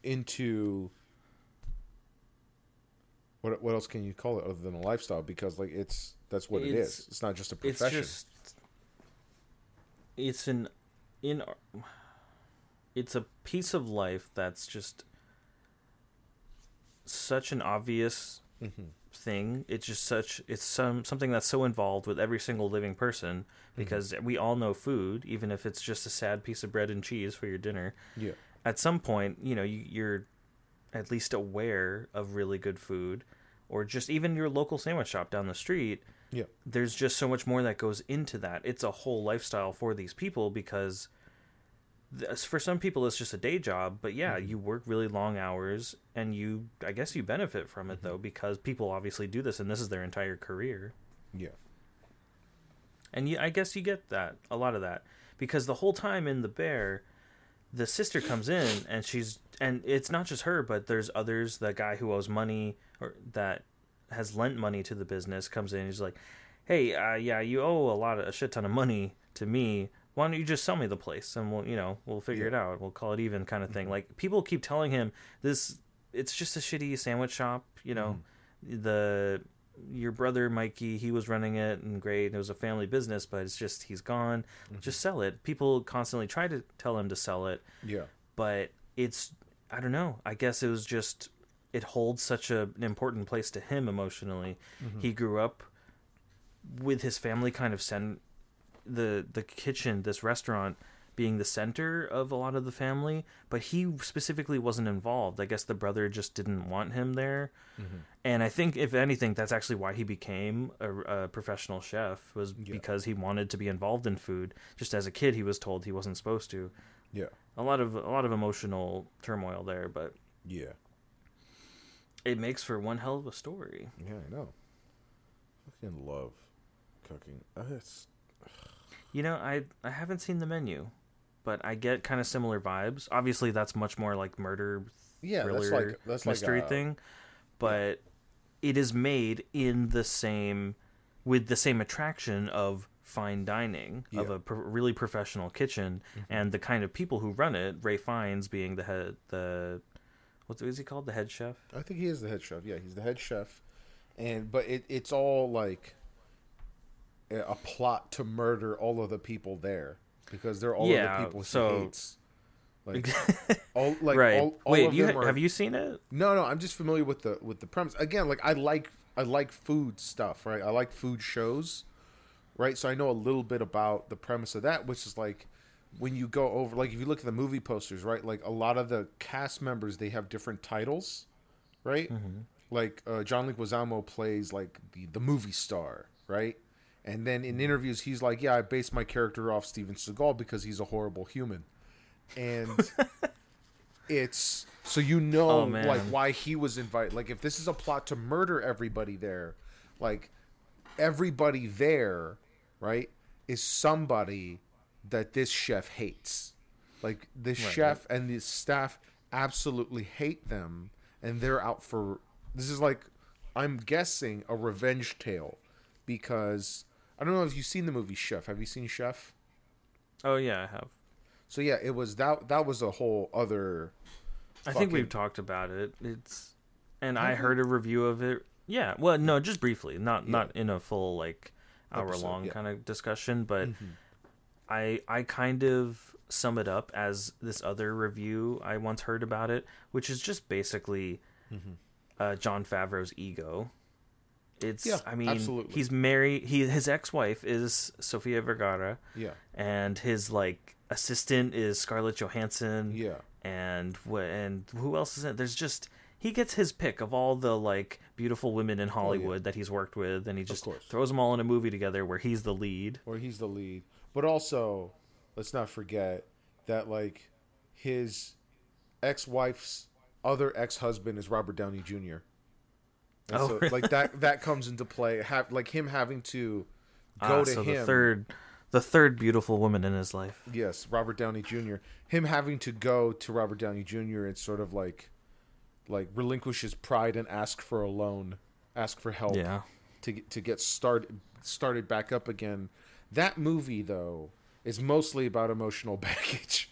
into what what else can you call it other than a lifestyle? Because like it's that's what it's, it is. It's not just a profession. It's just it's an in it's a piece of life that's just such an obvious mm-hmm. thing. It's just such it's some something that's so involved with every single living person Mm-hmm. because mm-hmm. we all know food, even if it's just a sad piece of bread and cheese for your dinner. Yeah. At some point, you know, you, you're at least aware of really good food, or just even your local sandwich shop down the street. Yeah. There's just so much more that goes into that. It's a whole lifestyle for these people because for some people it's just a day job but yeah mm-hmm. you work really long hours and you i guess you benefit from it mm-hmm. though because people obviously do this and this is their entire career yeah and you, I guess you get that a lot of that because the whole time in the bear, the sister comes in and she's and it's not just her, but there's others. The guy who owes money or that has lent money to the business comes in. He's like, "Hey, uh, yeah, you owe a lot of a shit ton of money to me. Why don't you just sell me the place and we'll, you know, we'll figure yeah. it out. We'll call it even, kind of thing." Mm-hmm. Like people keep telling him this. It's just a shitty sandwich shop. You know, mm-hmm. the your brother Mikey, he was running it and great. It was a family business, but it's just he's gone. Mm-hmm. Just sell it. People constantly try to tell him to sell it. Yeah. But it's I don't know. I guess it was just it holds such a, an important place to him emotionally. Mm-hmm. He grew up with his family kind of send the the kitchen, this restaurant being the center of a lot of the family, but he specifically wasn't involved. I guess the brother just didn't want him there. Mm-hmm. And I think, if anything, that's actually why he became a, a professional chef was yeah. because he wanted to be involved in food. Just as a kid, he was told he wasn't supposed to. Yeah, a lot of a lot of emotional turmoil there, but yeah, it makes for one hell of a story. Yeah, I know. I fucking love cooking. Uh, it's... You know, I I haven't seen the menu but I get kind of similar vibes. Obviously, that's much more like murder, yeah, thriller, that's like that's mystery like a, thing. But yeah. it is made in the same with the same attraction of fine dining yeah. of a pro- really professional kitchen mm-hmm. and the kind of people who run it. Ralph Fiennes being the head, the what is he called? The head chef. I think he is the head chef. Yeah, he's the head chef, and but it, it's all like a plot to murder all of the people there because they're all yeah, the people so... he hates. Like, all, like right. All, all Wait, you are... have you seen it? No, no. I'm just familiar with the with the premise. Again, like I like I like food stuff, right? I like food shows, right? So I know a little bit about the premise of that, which is like when you go over, like if you look at the movie posters, right? Like a lot of the cast members, they have different titles, right? Mm-hmm. Like uh, John Leguizamo plays like the the movie star, right? And then in interviews, he's like, "Yeah, I based my character off Steven Seagal because he's a horrible human." And it's so you know Oh, like why he was invited. Like if this is a plot to murder everybody there, like everybody there, right, is somebody that this chef hates. Like this chef and the staff absolutely hate them and they're out for this is like I'm guessing a revenge tale because I don't know if you've seen the movie Chef. Have you seen Chef? Oh yeah, I have. So yeah, it was that that was a whole other I think we've talked about it. It's and I Have we? heard a review of it. Yeah, well, no, just briefly, not not in a full like hour long yeah. kind of discussion, but Mm-hmm. I I kind of sum it up as this other review I once heard about it, which is just basically Mm-hmm. uh, Jon Favreau's ego. It's Yeah, I mean absolutely. he's married. He his ex wife is Sofia Vergara, yeah and his like assistant is Scarlett Johansson yeah and and who else is it? There's just he gets his pick of all the like beautiful women in oh, Hollywood that he's worked with, and he just throws them all in a movie together where he's the lead. or he's the lead. But also, let's not forget that like his ex-wife's other ex-husband is Robert Downey Jr. And Oh, so, really? like that that comes into play. Have like him having to go Ah, to so him. the third, the third beautiful woman in his life. Yes, Robert Downey Jr. Him having to go to Robert Downey Jr. and sort of like like relinquish his pride and ask for a loan, ask for help. Yeah, to get- to get started started back up again. That movie though is mostly about emotional baggage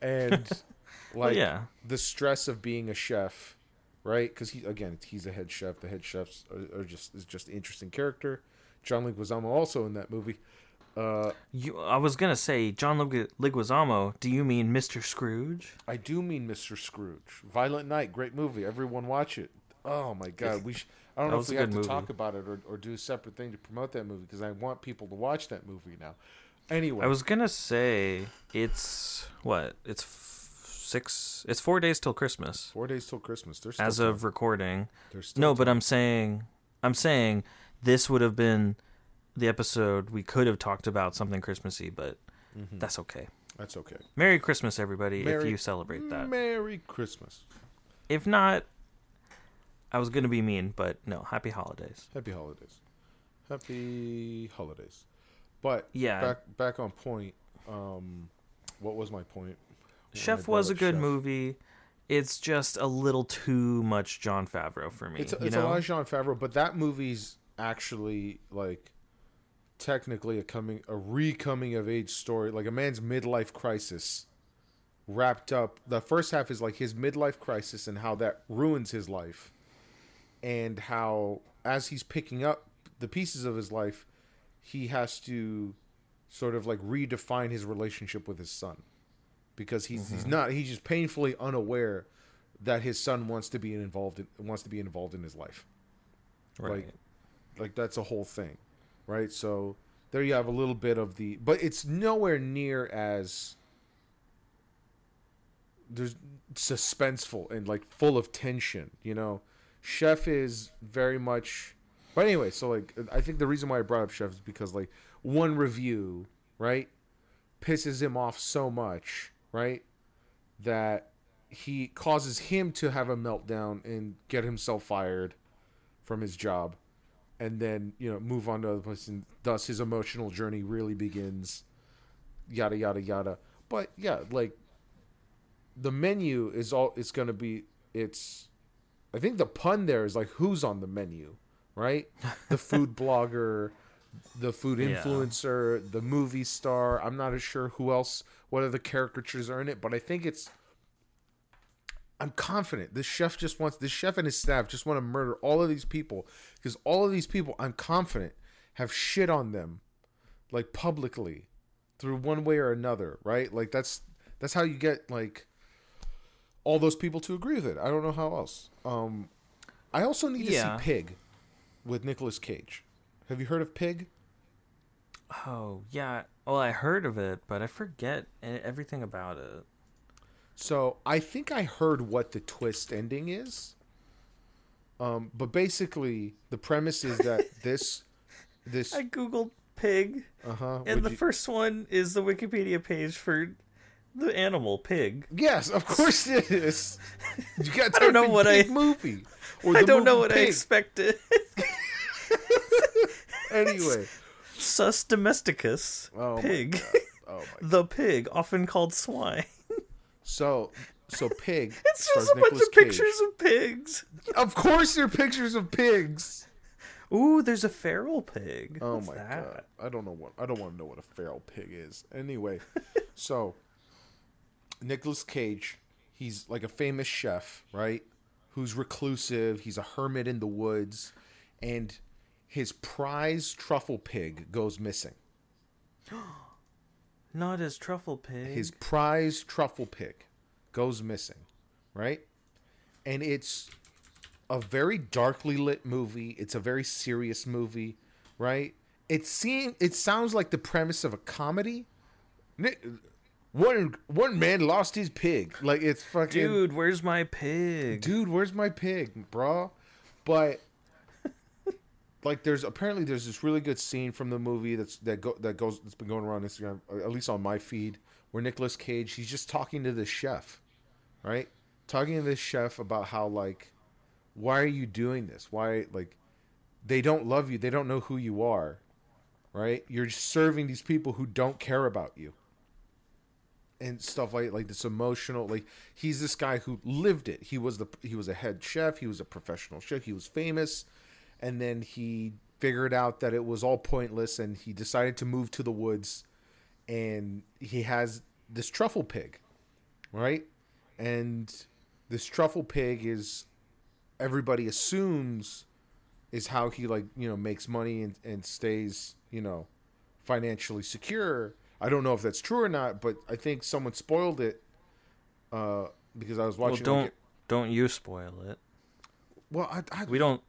and like yeah. the stress of being a chef, right? Because he again he's a head chef. The head chefs are, are just is just an interesting character. John Leguizamo also in that movie. Uh, You, I was gonna say John Leguizamo. Do you mean Mr. Scrooge? I do mean Mr. Scrooge. Violent Night, great movie. Everyone watch it. Oh my god, we. Sh- I don't That know if we have to movie. talk about it or, or do a separate thing to promote that movie because I want people to watch that movie now. Anyway, I was gonna say it's what? It's six. It's four days till Christmas four days till Christmas. There's as time. of recording. There's still No, but. I'm saying, I'm saying this would have been the episode we could have talked about something Christmassy, but that's okay. that's okay. Merry Christmas, everybody, if you celebrate that. Merry Christmas. If not, I was gonna be mean, but no. Happy holidays. Happy holidays. Happy holidays. But Yeah. back back on point. Um, what was my point? Chef was a good Chef? movie. It's just a little too much Jon Favreau for me. It's a, it's a lot of Jon Favreau, but that movie's actually like technically a coming a re coming of age story, like a man's midlife crisis wrapped up. The first half is like his midlife crisis and how that ruins his life, and how as he's picking up the pieces of his life, he has to sort of like redefine his relationship with his son because he's he's mm-hmm. not he's just painfully unaware that his son wants to be involved in wants to be involved in his life. Right. like like that's a whole thing right? So there you have a little bit of the but it's nowhere near as there's suspenseful and like full of tension you know? Chef is very much but anyway so like i think the reason why i brought up chef is because like one review right pisses him off so much right that he causes him to have a meltdown and get himself fired from his job and then you know move on to other places. And thus his emotional journey really begins. Yada yada yada. But yeah like the menu is all it's gonna be it's i think the pun there is like who's on the menu right? The food blogger the food Yeah. influencer the movie star i'm not as sure who else what other caricatures are in it but i think it's I'm confident this chef just wants this chef and his staff just want to murder all of these people because all of these people I'm confident have shit on them like publicly through one way or another, right? Like that's that's how you get like all those people to agree with it. I don't know how else. Um I also need to Yeah. see Pig with Nicolas Cage. Have you heard of Pig? Oh yeah. Well, I heard of it, but I forget everything about it. So I think I heard what the twist ending is. Um, but basically, the premise is that this, this, I googled pig, uh huh. and the first one is the Wikipedia page for the animal pig. Yes, of course it is. You got I don't know what I- movie. Or I don't know what I expected. Anyway, Sus domesticus, Oh my pig. oh my. the pig, often called swine. So, so pig. It's just a bunch of Cage. pictures of pigs. Of course, they're pictures of pigs. Ooh, there's a feral pig. Oh What's my that? god! I don't know what I don't want to know what a feral pig is. Anyway, so Nicolas Cage, he's like a famous chef, right? Who's reclusive. He's a hermit in the woods, and his prize truffle pig goes missing. Not his truffle pig. His prize truffle pig goes missing, right? And it's a very darkly lit movie. It's a very serious movie, right? It seems it sounds like the premise of a comedy. One one man lost his pig. Like it's fucking Dude, where's my pig? dude, where's my pig, bro? But like, there's apparently there's this really good scene from the movie that's that go that goes that's been going around Instagram, uh, at least on my feed, where Nicolas Cage he's just talking to this chef, right? Talking to this chef about how like, why are you doing this? Why like, they don't love you. They don't know who you are, right? You're serving these people who don't care about you and stuff like like this emotional like he's this guy who lived it he was the he was a head chef he was a professional chef he was famous and then he figured out that it was all pointless and he decided to move to the woods. And he has this truffle pig right? And this truffle pig is everybody assumes is how he like you know makes money and, and stays you know financially secure. I don't know if that's true or not but i think someone spoiled it uh because i was well, watching don't like, don't you spoil it. well I, I We don't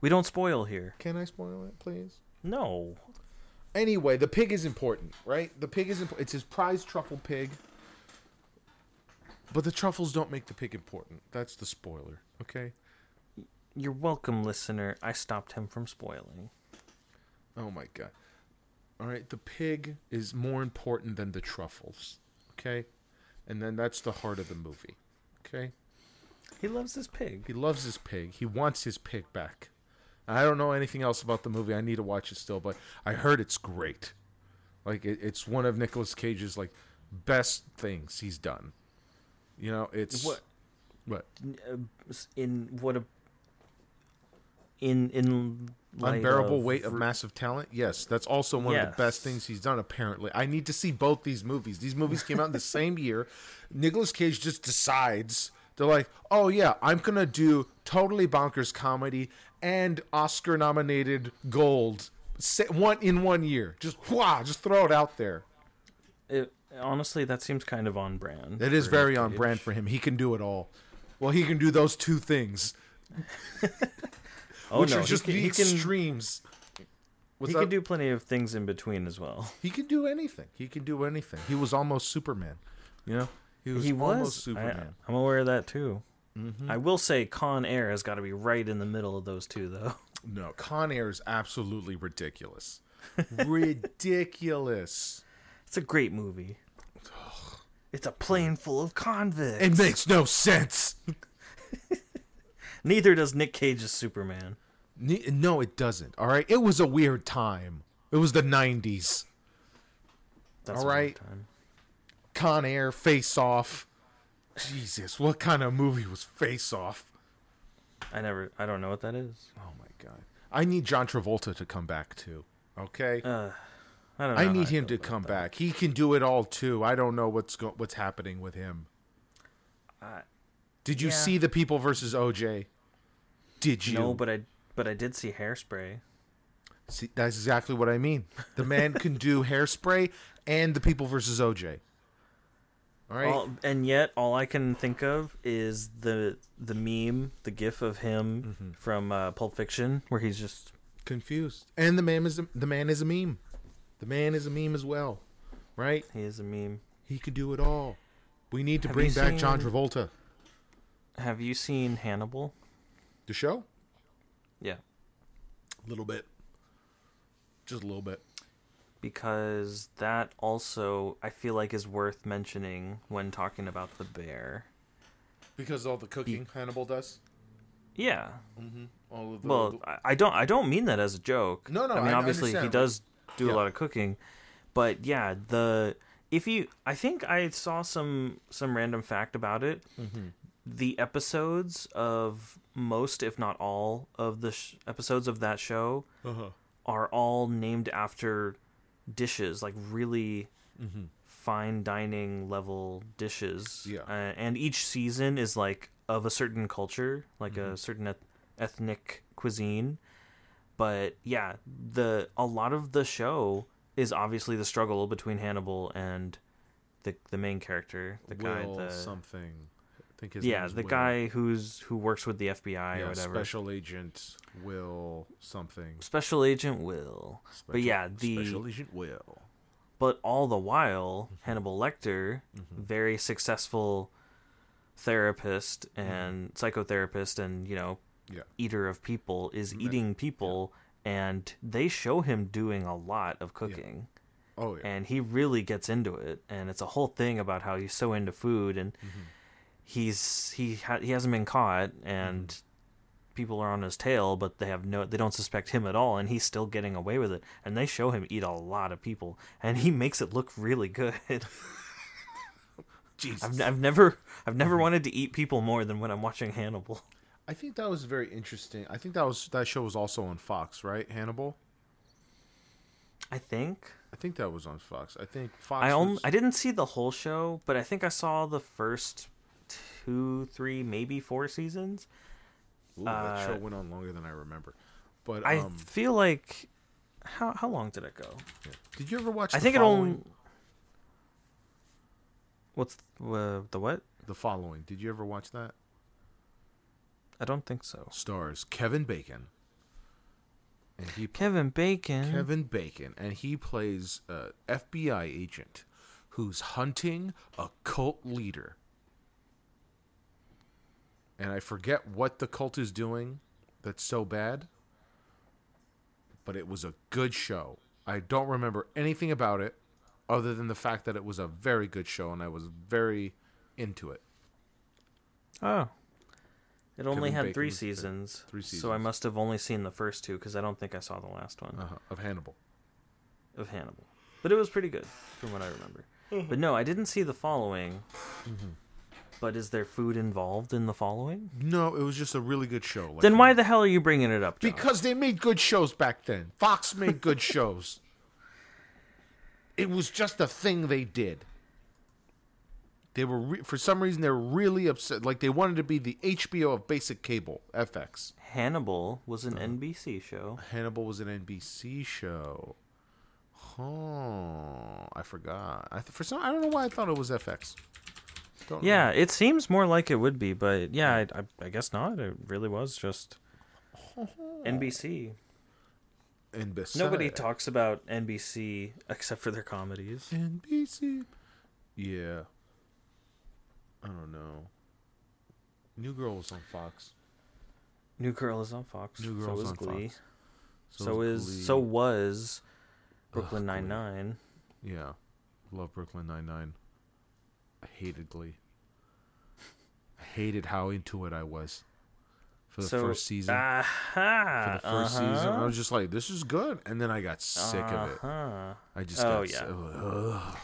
we don't spoil here. can i spoil it please No. anyway the pig is important right the pig is important it's his prize truffle pig but the truffles don't make the pig important that's the spoiler okay You're welcome, listener. I stopped him from spoiling. Oh my god. All right, the pig is more important than the truffles. Okay? And then that's the heart of the movie. Okay? He loves his pig. He loves his pig. He wants his pig back. I don't know anything else about the movie. I need to watch it still, but I heard it's great. Like it, it's one of Nicolas Cage's like best things he's done. You know, it's What what uh, in what a in in unbearable of weight of massive talent. Yes, that's also one of the best things he's done. Apparently, I need to see both these movies. These movies came out in the same year. Nicolas Cage just decides they're like, oh yeah, I'm gonna do totally bonkers comedy and Oscar nominated gold, one in one year. Just wah, just throw it out there. It, honestly, that seems kind of on brand. It is very on brand for him. He can do it all. Well, he can do those two things, Oh which no, are just he can, the extremes. What's he up? can do plenty of things in between as well. He can do anything. He can do anything. He was almost Superman. You know, he was he almost was. Superman. I, am aware of that too. Mm-hmm. I will say, Con Air has got to be right in the middle of those two, though. No, Con Air is absolutely ridiculous. ridiculous. It's a great movie. It's a plane full of convicts. It makes no sense. Neither does Nick Cage's Superman. Ne- No, it doesn't. All right, it was a weird time. It was the '90s. That's All right. time. Con Air, Face Off. Jesus, what kind of movie was Face Off? I never. I don't know what that is. Oh my god. I need John Travolta to come back too. Okay. Uh, I don't. Know I need him to come that. back. He can do it all too. I don't know what's go- what's happening with him. I- Did you Yeah. see the people versus OJ? Did you? No, but I. But I did see Hairspray. See, that's exactly what I mean. The man can do hairspray and the people versus OJ. All right. All, and yet, all I can think of is the the meme, the GIF of him Mm-hmm. from uh, Pulp Fiction, where he's just Confused. And the man is a, the man is a meme. The man is a meme as well. Right? he is a meme. He could do it all. We need to Have bring back John Travolta. Have you seen Hannibal? The show? Yeah. A little bit. Just a little bit. Because that also I feel like is worth mentioning when talking about the bear. Because all the cooking Hannibal does. Yeah. Mm-hmm. All of the. Well, I- I don't I don't mean that as a joke. No, no, I mean I obviously he does do Yeah. a lot of cooking, but yeah, the if you I think I saw some some random fact about it. Mhm. The episodes of most, if not all, of the sh- episodes of that show uh-huh. are all named after dishes, like really Mm-hmm. fine dining level dishes. Yeah. Uh, and each season is like of a certain culture, like a certain eth- ethnic cuisine. But yeah, the a lot of the show is obviously the struggle between Hannibal and the the main character, the guy, the something. I think his yeah, the Will. guy who's who works with the FBI yeah, or whatever. Special Agent Will something. Special Agent Will. But yeah, the Special Agent Will. But all the while, Mm-hmm. Hannibal Lecter, very successful therapist and psychotherapist and, you know, Mm-hmm. Yeah. eater of people, is eating people. And they show him doing a lot of cooking. Oh yeah. And he really gets into it. And it's a whole thing about how he's so into food. And Mm-hmm. He's he ha- he hasn't been caught. And Mm-hmm. people are on his tail, but they have no they don't suspect him at all, and he's still getting away with it. And they show him eat a lot of people, and he makes it look really good. Jesus. I've, I've never I've never wanted to eat people more than when I'm watching Hannibal. I think that was very interesting. I think that was that show was also on Fox, right? Hannibal. I think I think that was on Fox. I think Fox. I only was- I didn't see the whole show, but I think I saw the first two, three, maybe four seasons. Ooh, that show uh, went on longer than I remember. But I um, feel like how how long did it go? did you ever watch? I think it only. What's uh, the what? The following. Did you ever watch that? I don't think so. Stars Kevin Bacon. And he Kevin Bacon. Kevin Bacon, and he plays a FBI agent who's hunting a cult leader. And I forget what the cult is doing that's so bad, but it was a good show. I don't remember anything about it other than the fact that it was a very good show and I was very into it. Oh. It only Kevin had Bacon three was the- seasons. So I must have only seen the first two because I don't think I saw the last one Uh-huh, of Hannibal. of Hannibal. But it was pretty good from what I remember. Mm-hmm. But no, I didn't see the following. But is there food involved in the following? No, it was just a really good show. like- Then why the hell are you bringing it up, John? Because they made good shows back then. Fox made good shows. It was just a thing they did. They were re- for some reason they were really upset. Like they wanted to be the HBO of basic cable, FX. Hannibal was an Uh-huh. NBC show. Hannibal was an NBC show. Oh, I forgot. I th- for some I don't know why I thought it was FX. Don't know. Yeah, it seems more like it would be, but yeah, hmm. I, I, I guess not. It really was just NBC. NBC. Nobody talks about NBC except for their comedies. NBC. Yeah. I don't know. New Girl was on Fox. New Girl is on Fox. New so Girl's is on Glee. Fox. So, is Glee. so was Brooklyn Ugh, Nine Nine. Yeah. Love Brooklyn Nine Nine. I hated Glee. I hated how into it I was for the so first season. Aha, for the 1st season, I uh-huh, was just like, "This is good," and then I got sick of it. uh-huh. I just Oh, got yeah. ugh.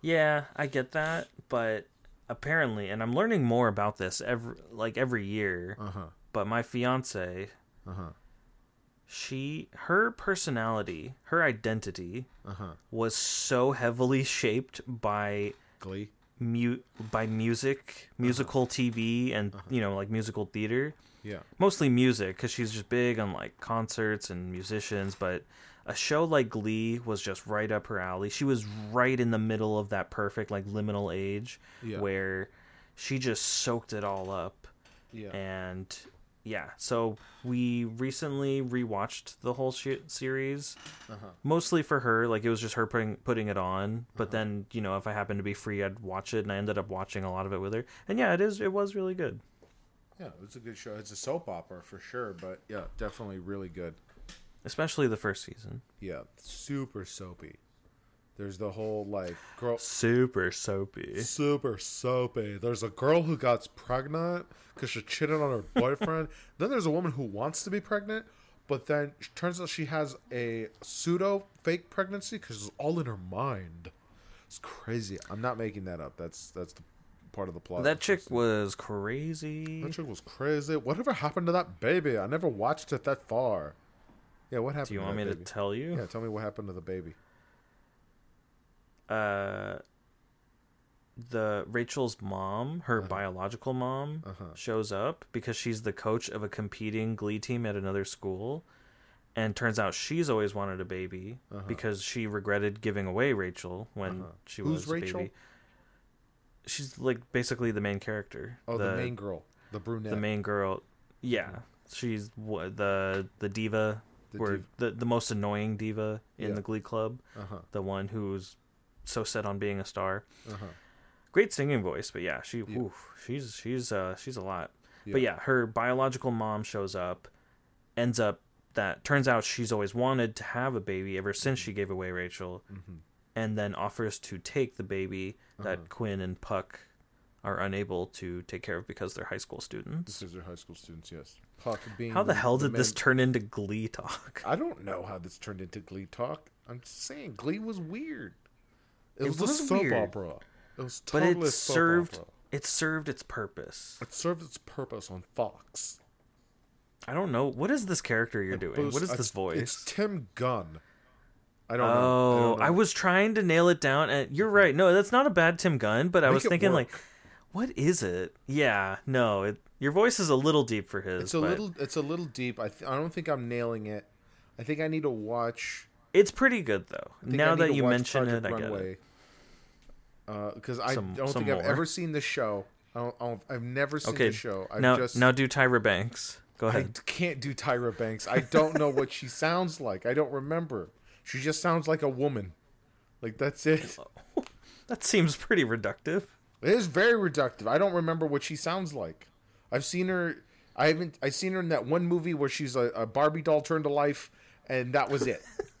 Yeah, I get that, but apparently, and I'm learning more about this every like every year. Uh-huh. But my fiance, Uh-huh. she her personality, her identity Uh-huh. was so heavily shaped by Glee. Mu- by music, uh-huh. musical TV, and uh-huh. you know like musical theater. Yeah. Mostly music, because she's just big on like concerts and musicians. But a show like Glee was just right up her alley. She was right in the middle of that perfect like liminal age Yeah. where she just soaked it all up. Yeah. And yeah, so we recently rewatched the whole sh- series, Uh-huh. mostly for her. Like it was just her putting putting it on. But then you know, if I happened to be free, I'd watch it, and I ended up watching a lot of it with her. And yeah, it is. It was really good. Yeah, it's a good show. It's a soap opera for sure, but yeah, definitely really good. especially the first season. Yeah, super soapy. There's the whole like girl Super soapy. super soapy. There's a girl who got pregnant because she cheated on her boyfriend. then there's a woman who wants to be pregnant, but then it turns out she has a pseudo fake pregnancy because it's all in her mind. It's crazy. I'm not making that up. That's that's the part of the plot. That chick was crazy. That chick was crazy. Whatever happened to that baby? I never watched it that far. Yeah, what happened? Do you want me baby? to tell you? Yeah, tell me what happened to the baby. Uh the Rachel's mom, her biological mom, Uh-huh. shows up because she's the coach of a competing glee team at another school. And turns out she's always wanted a baby because she regretted giving away Rachel when Uh-huh. she Who's was a Rachel? baby. She's like basically the main character. Oh, the, main girl, the brunette. the main girl. Yeah, she's the the diva, The or div- the the most annoying diva in Yeah. the Glee Club. Uh-huh. The one who's so set on being a star. Uh-huh. Great singing voice, but yeah, she Yeah. oof, she's she's uh she's a lot. Yeah. But yeah, her biological mom shows up, ends up that turns out she's always wanted to have a baby ever since she gave away Rachel, Mm-hmm. and then offers to take the baby that Uh-huh. Quinn and Puck are unable to take care of because they're high school students. Because they're high school students, yes. Puck being How the hell did this main- turn into Glee talk? I don't know how this turned into Glee talk. I'm just saying, Glee was weird. It, It was, was a soap weird. opera. It was But totally it a soap served opera. it served its purpose. It served its purpose on Fox. I don't know what is this character you're It doing. boosts- what is this voice? It's Tim Gunn. I don't know. I, Oh, don't know. I was trying to nail it down, and you're mm-hmm. right. No, that's not a bad Tim Gunn, but I was thinking work. like, what is it? Yeah, no, it, your voice is a little deep for his. It's a but little. It's a little deep. I. Th- I don't think I'm nailing it. I think I need to watch. It's pretty good though. I think I Now that you mention Project it, I get it. Because uh, I Some- don't some think I've ever seen the show. I don't, I don't, I've never seen Okay, the show. I've now just, now do Tyra Banks. Go ahead. I can't do Tyra Banks. I don't know what she sounds like. I don't remember. She just sounds like a woman. Like that's it. That seems pretty reductive. It is very reductive. I don't remember what she sounds like. I've seen her. I haven't. I seen her in that one movie where she's a, a Barbie doll turned to life, and that was it.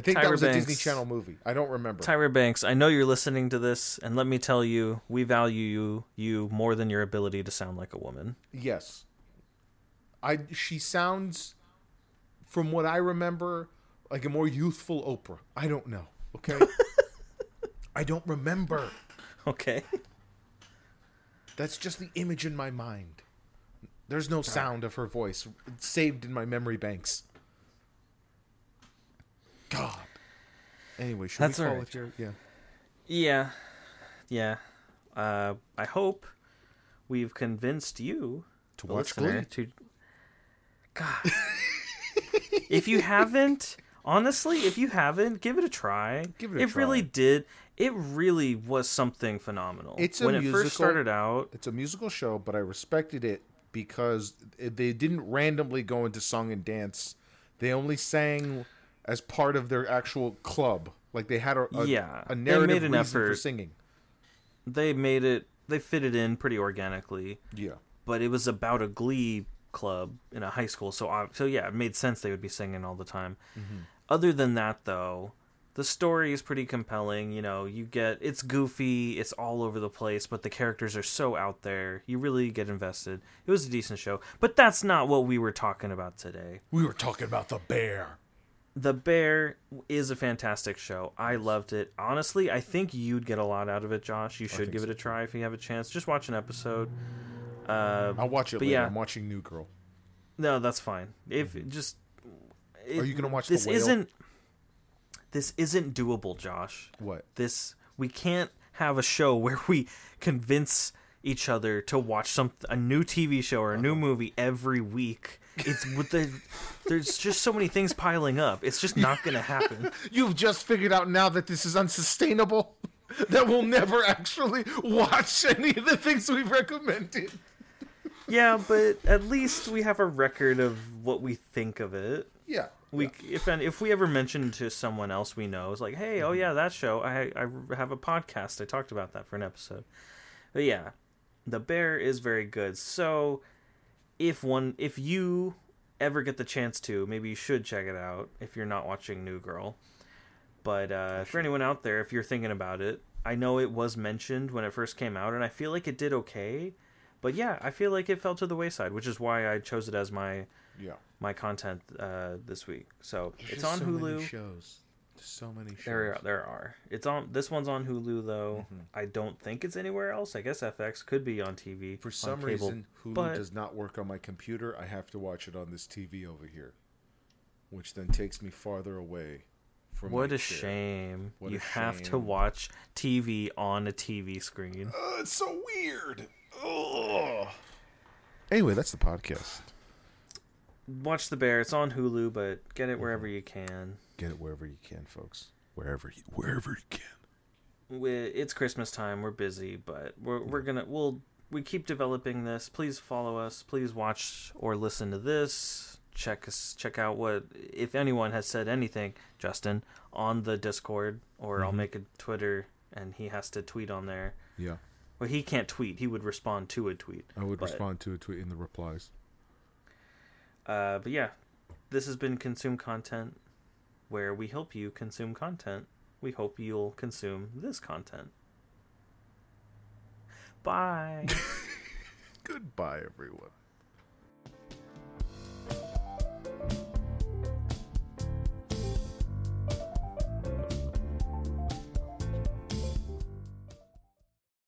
I think that Tyra was a Disney Channel movie. I don't remember. Tyra Banks, I know you're listening to this, and let me tell you, we value you you more than your ability to sound like a woman. Yes. I she sounds from what I remember like a more youthful Oprah. I don't know. Okay? I don't remember. Okay. That's just the image in my mind. There's no sound of her voice saved in my memory banks. God. Anyway, should That's we call alright. it here? Yeah. Yeah. Yeah. Uh, I hope we've convinced you To watch Glee. to God. if you haven't, honestly, if you haven't, give it a try. Give it a It really did. It really was something phenomenal. It's a when it musical- first started out. It's a musical show, but I respected it because they didn't randomly go into song and dance. They only sang as part of their actual club. Like they had a, a, Yeah, a they narrative made an reason for effort. singing. They made it. They fit it in pretty organically. Yeah. but it was about a glee club in a high school so uh, so yeah it made sense they would be singing all the time other than that though the story is pretty compelling you know you get it's goofy it's all over the place but the characters are so out there you really get invested it was a decent show but that's not what we were talking about today We were talking about the bear. The bear is a fantastic show i loved it honestly i think you'd get a lot out of it josh you should give it a try if you have a chance just watch an episode uh, I'll watch it But later. yeah. I'm watching New Girl. No, that's fine. If just Mm-hmm. Are you gonna watch The this isn't this isn't doable, Josh. What? This we can't have a show where we convince each other to watch some a new TV show or a Uh-huh. new movie every week. It's with the there's just so many things piling up. It's just not going to happen. You've just figured out now that this is unsustainable. that we'll never actually watch any of the things we've recommended. yeah, but at least we have a record of what we think of it. Yeah. we if and if we ever mention to someone else we know it's like hey oh mm-hmm. yeah that show i i have a podcast i talked about that for an episode but yeah the bear is very good so if one if you ever get the chance to maybe you should check it out if you're not watching new girl But uh, for anyone out there, if you're thinking about it, I know it was mentioned when it first came out, and I feel like it did okay. But yeah, I feel like it fell to the wayside, which is why I chose it as my Yeah. my content uh, this week. So it's on so Hulu. shows. So many shows. There, are, there are. It's on. This one's on Hulu though. Mm-hmm. I don't think it's anywhere else. I guess FX could be on TV. For some cable, reason, Hulu but- does not work on my computer. I have to watch it on this TV over here, which then takes me farther away from. What a chair. shame! What you a have to watch TV on a TV screen. Oh, it's so weird. Ugh. Anyway, that's the podcast. Watch The Bear. It's on Hulu, but get it wherever you can. Get it wherever you can, folks. Wherever you, wherever you can. we it's Christmas time. We're busy, but we're we're gonna we'll we keep developing this. Please follow us. Please watch or listen to this. Check us. Check out what if anyone has said anything, Justin, on the Discord, or I'll Mhm. make a Twitter and he has to tweet on there. Yeah, Well, he can't tweet. He would respond to a tweet. I would respond to a tweet in the replies. Uh, but yeah, this has been Consume Content, where we help you consume content. We hope you'll consume this content. Bye. Goodbye, everyone.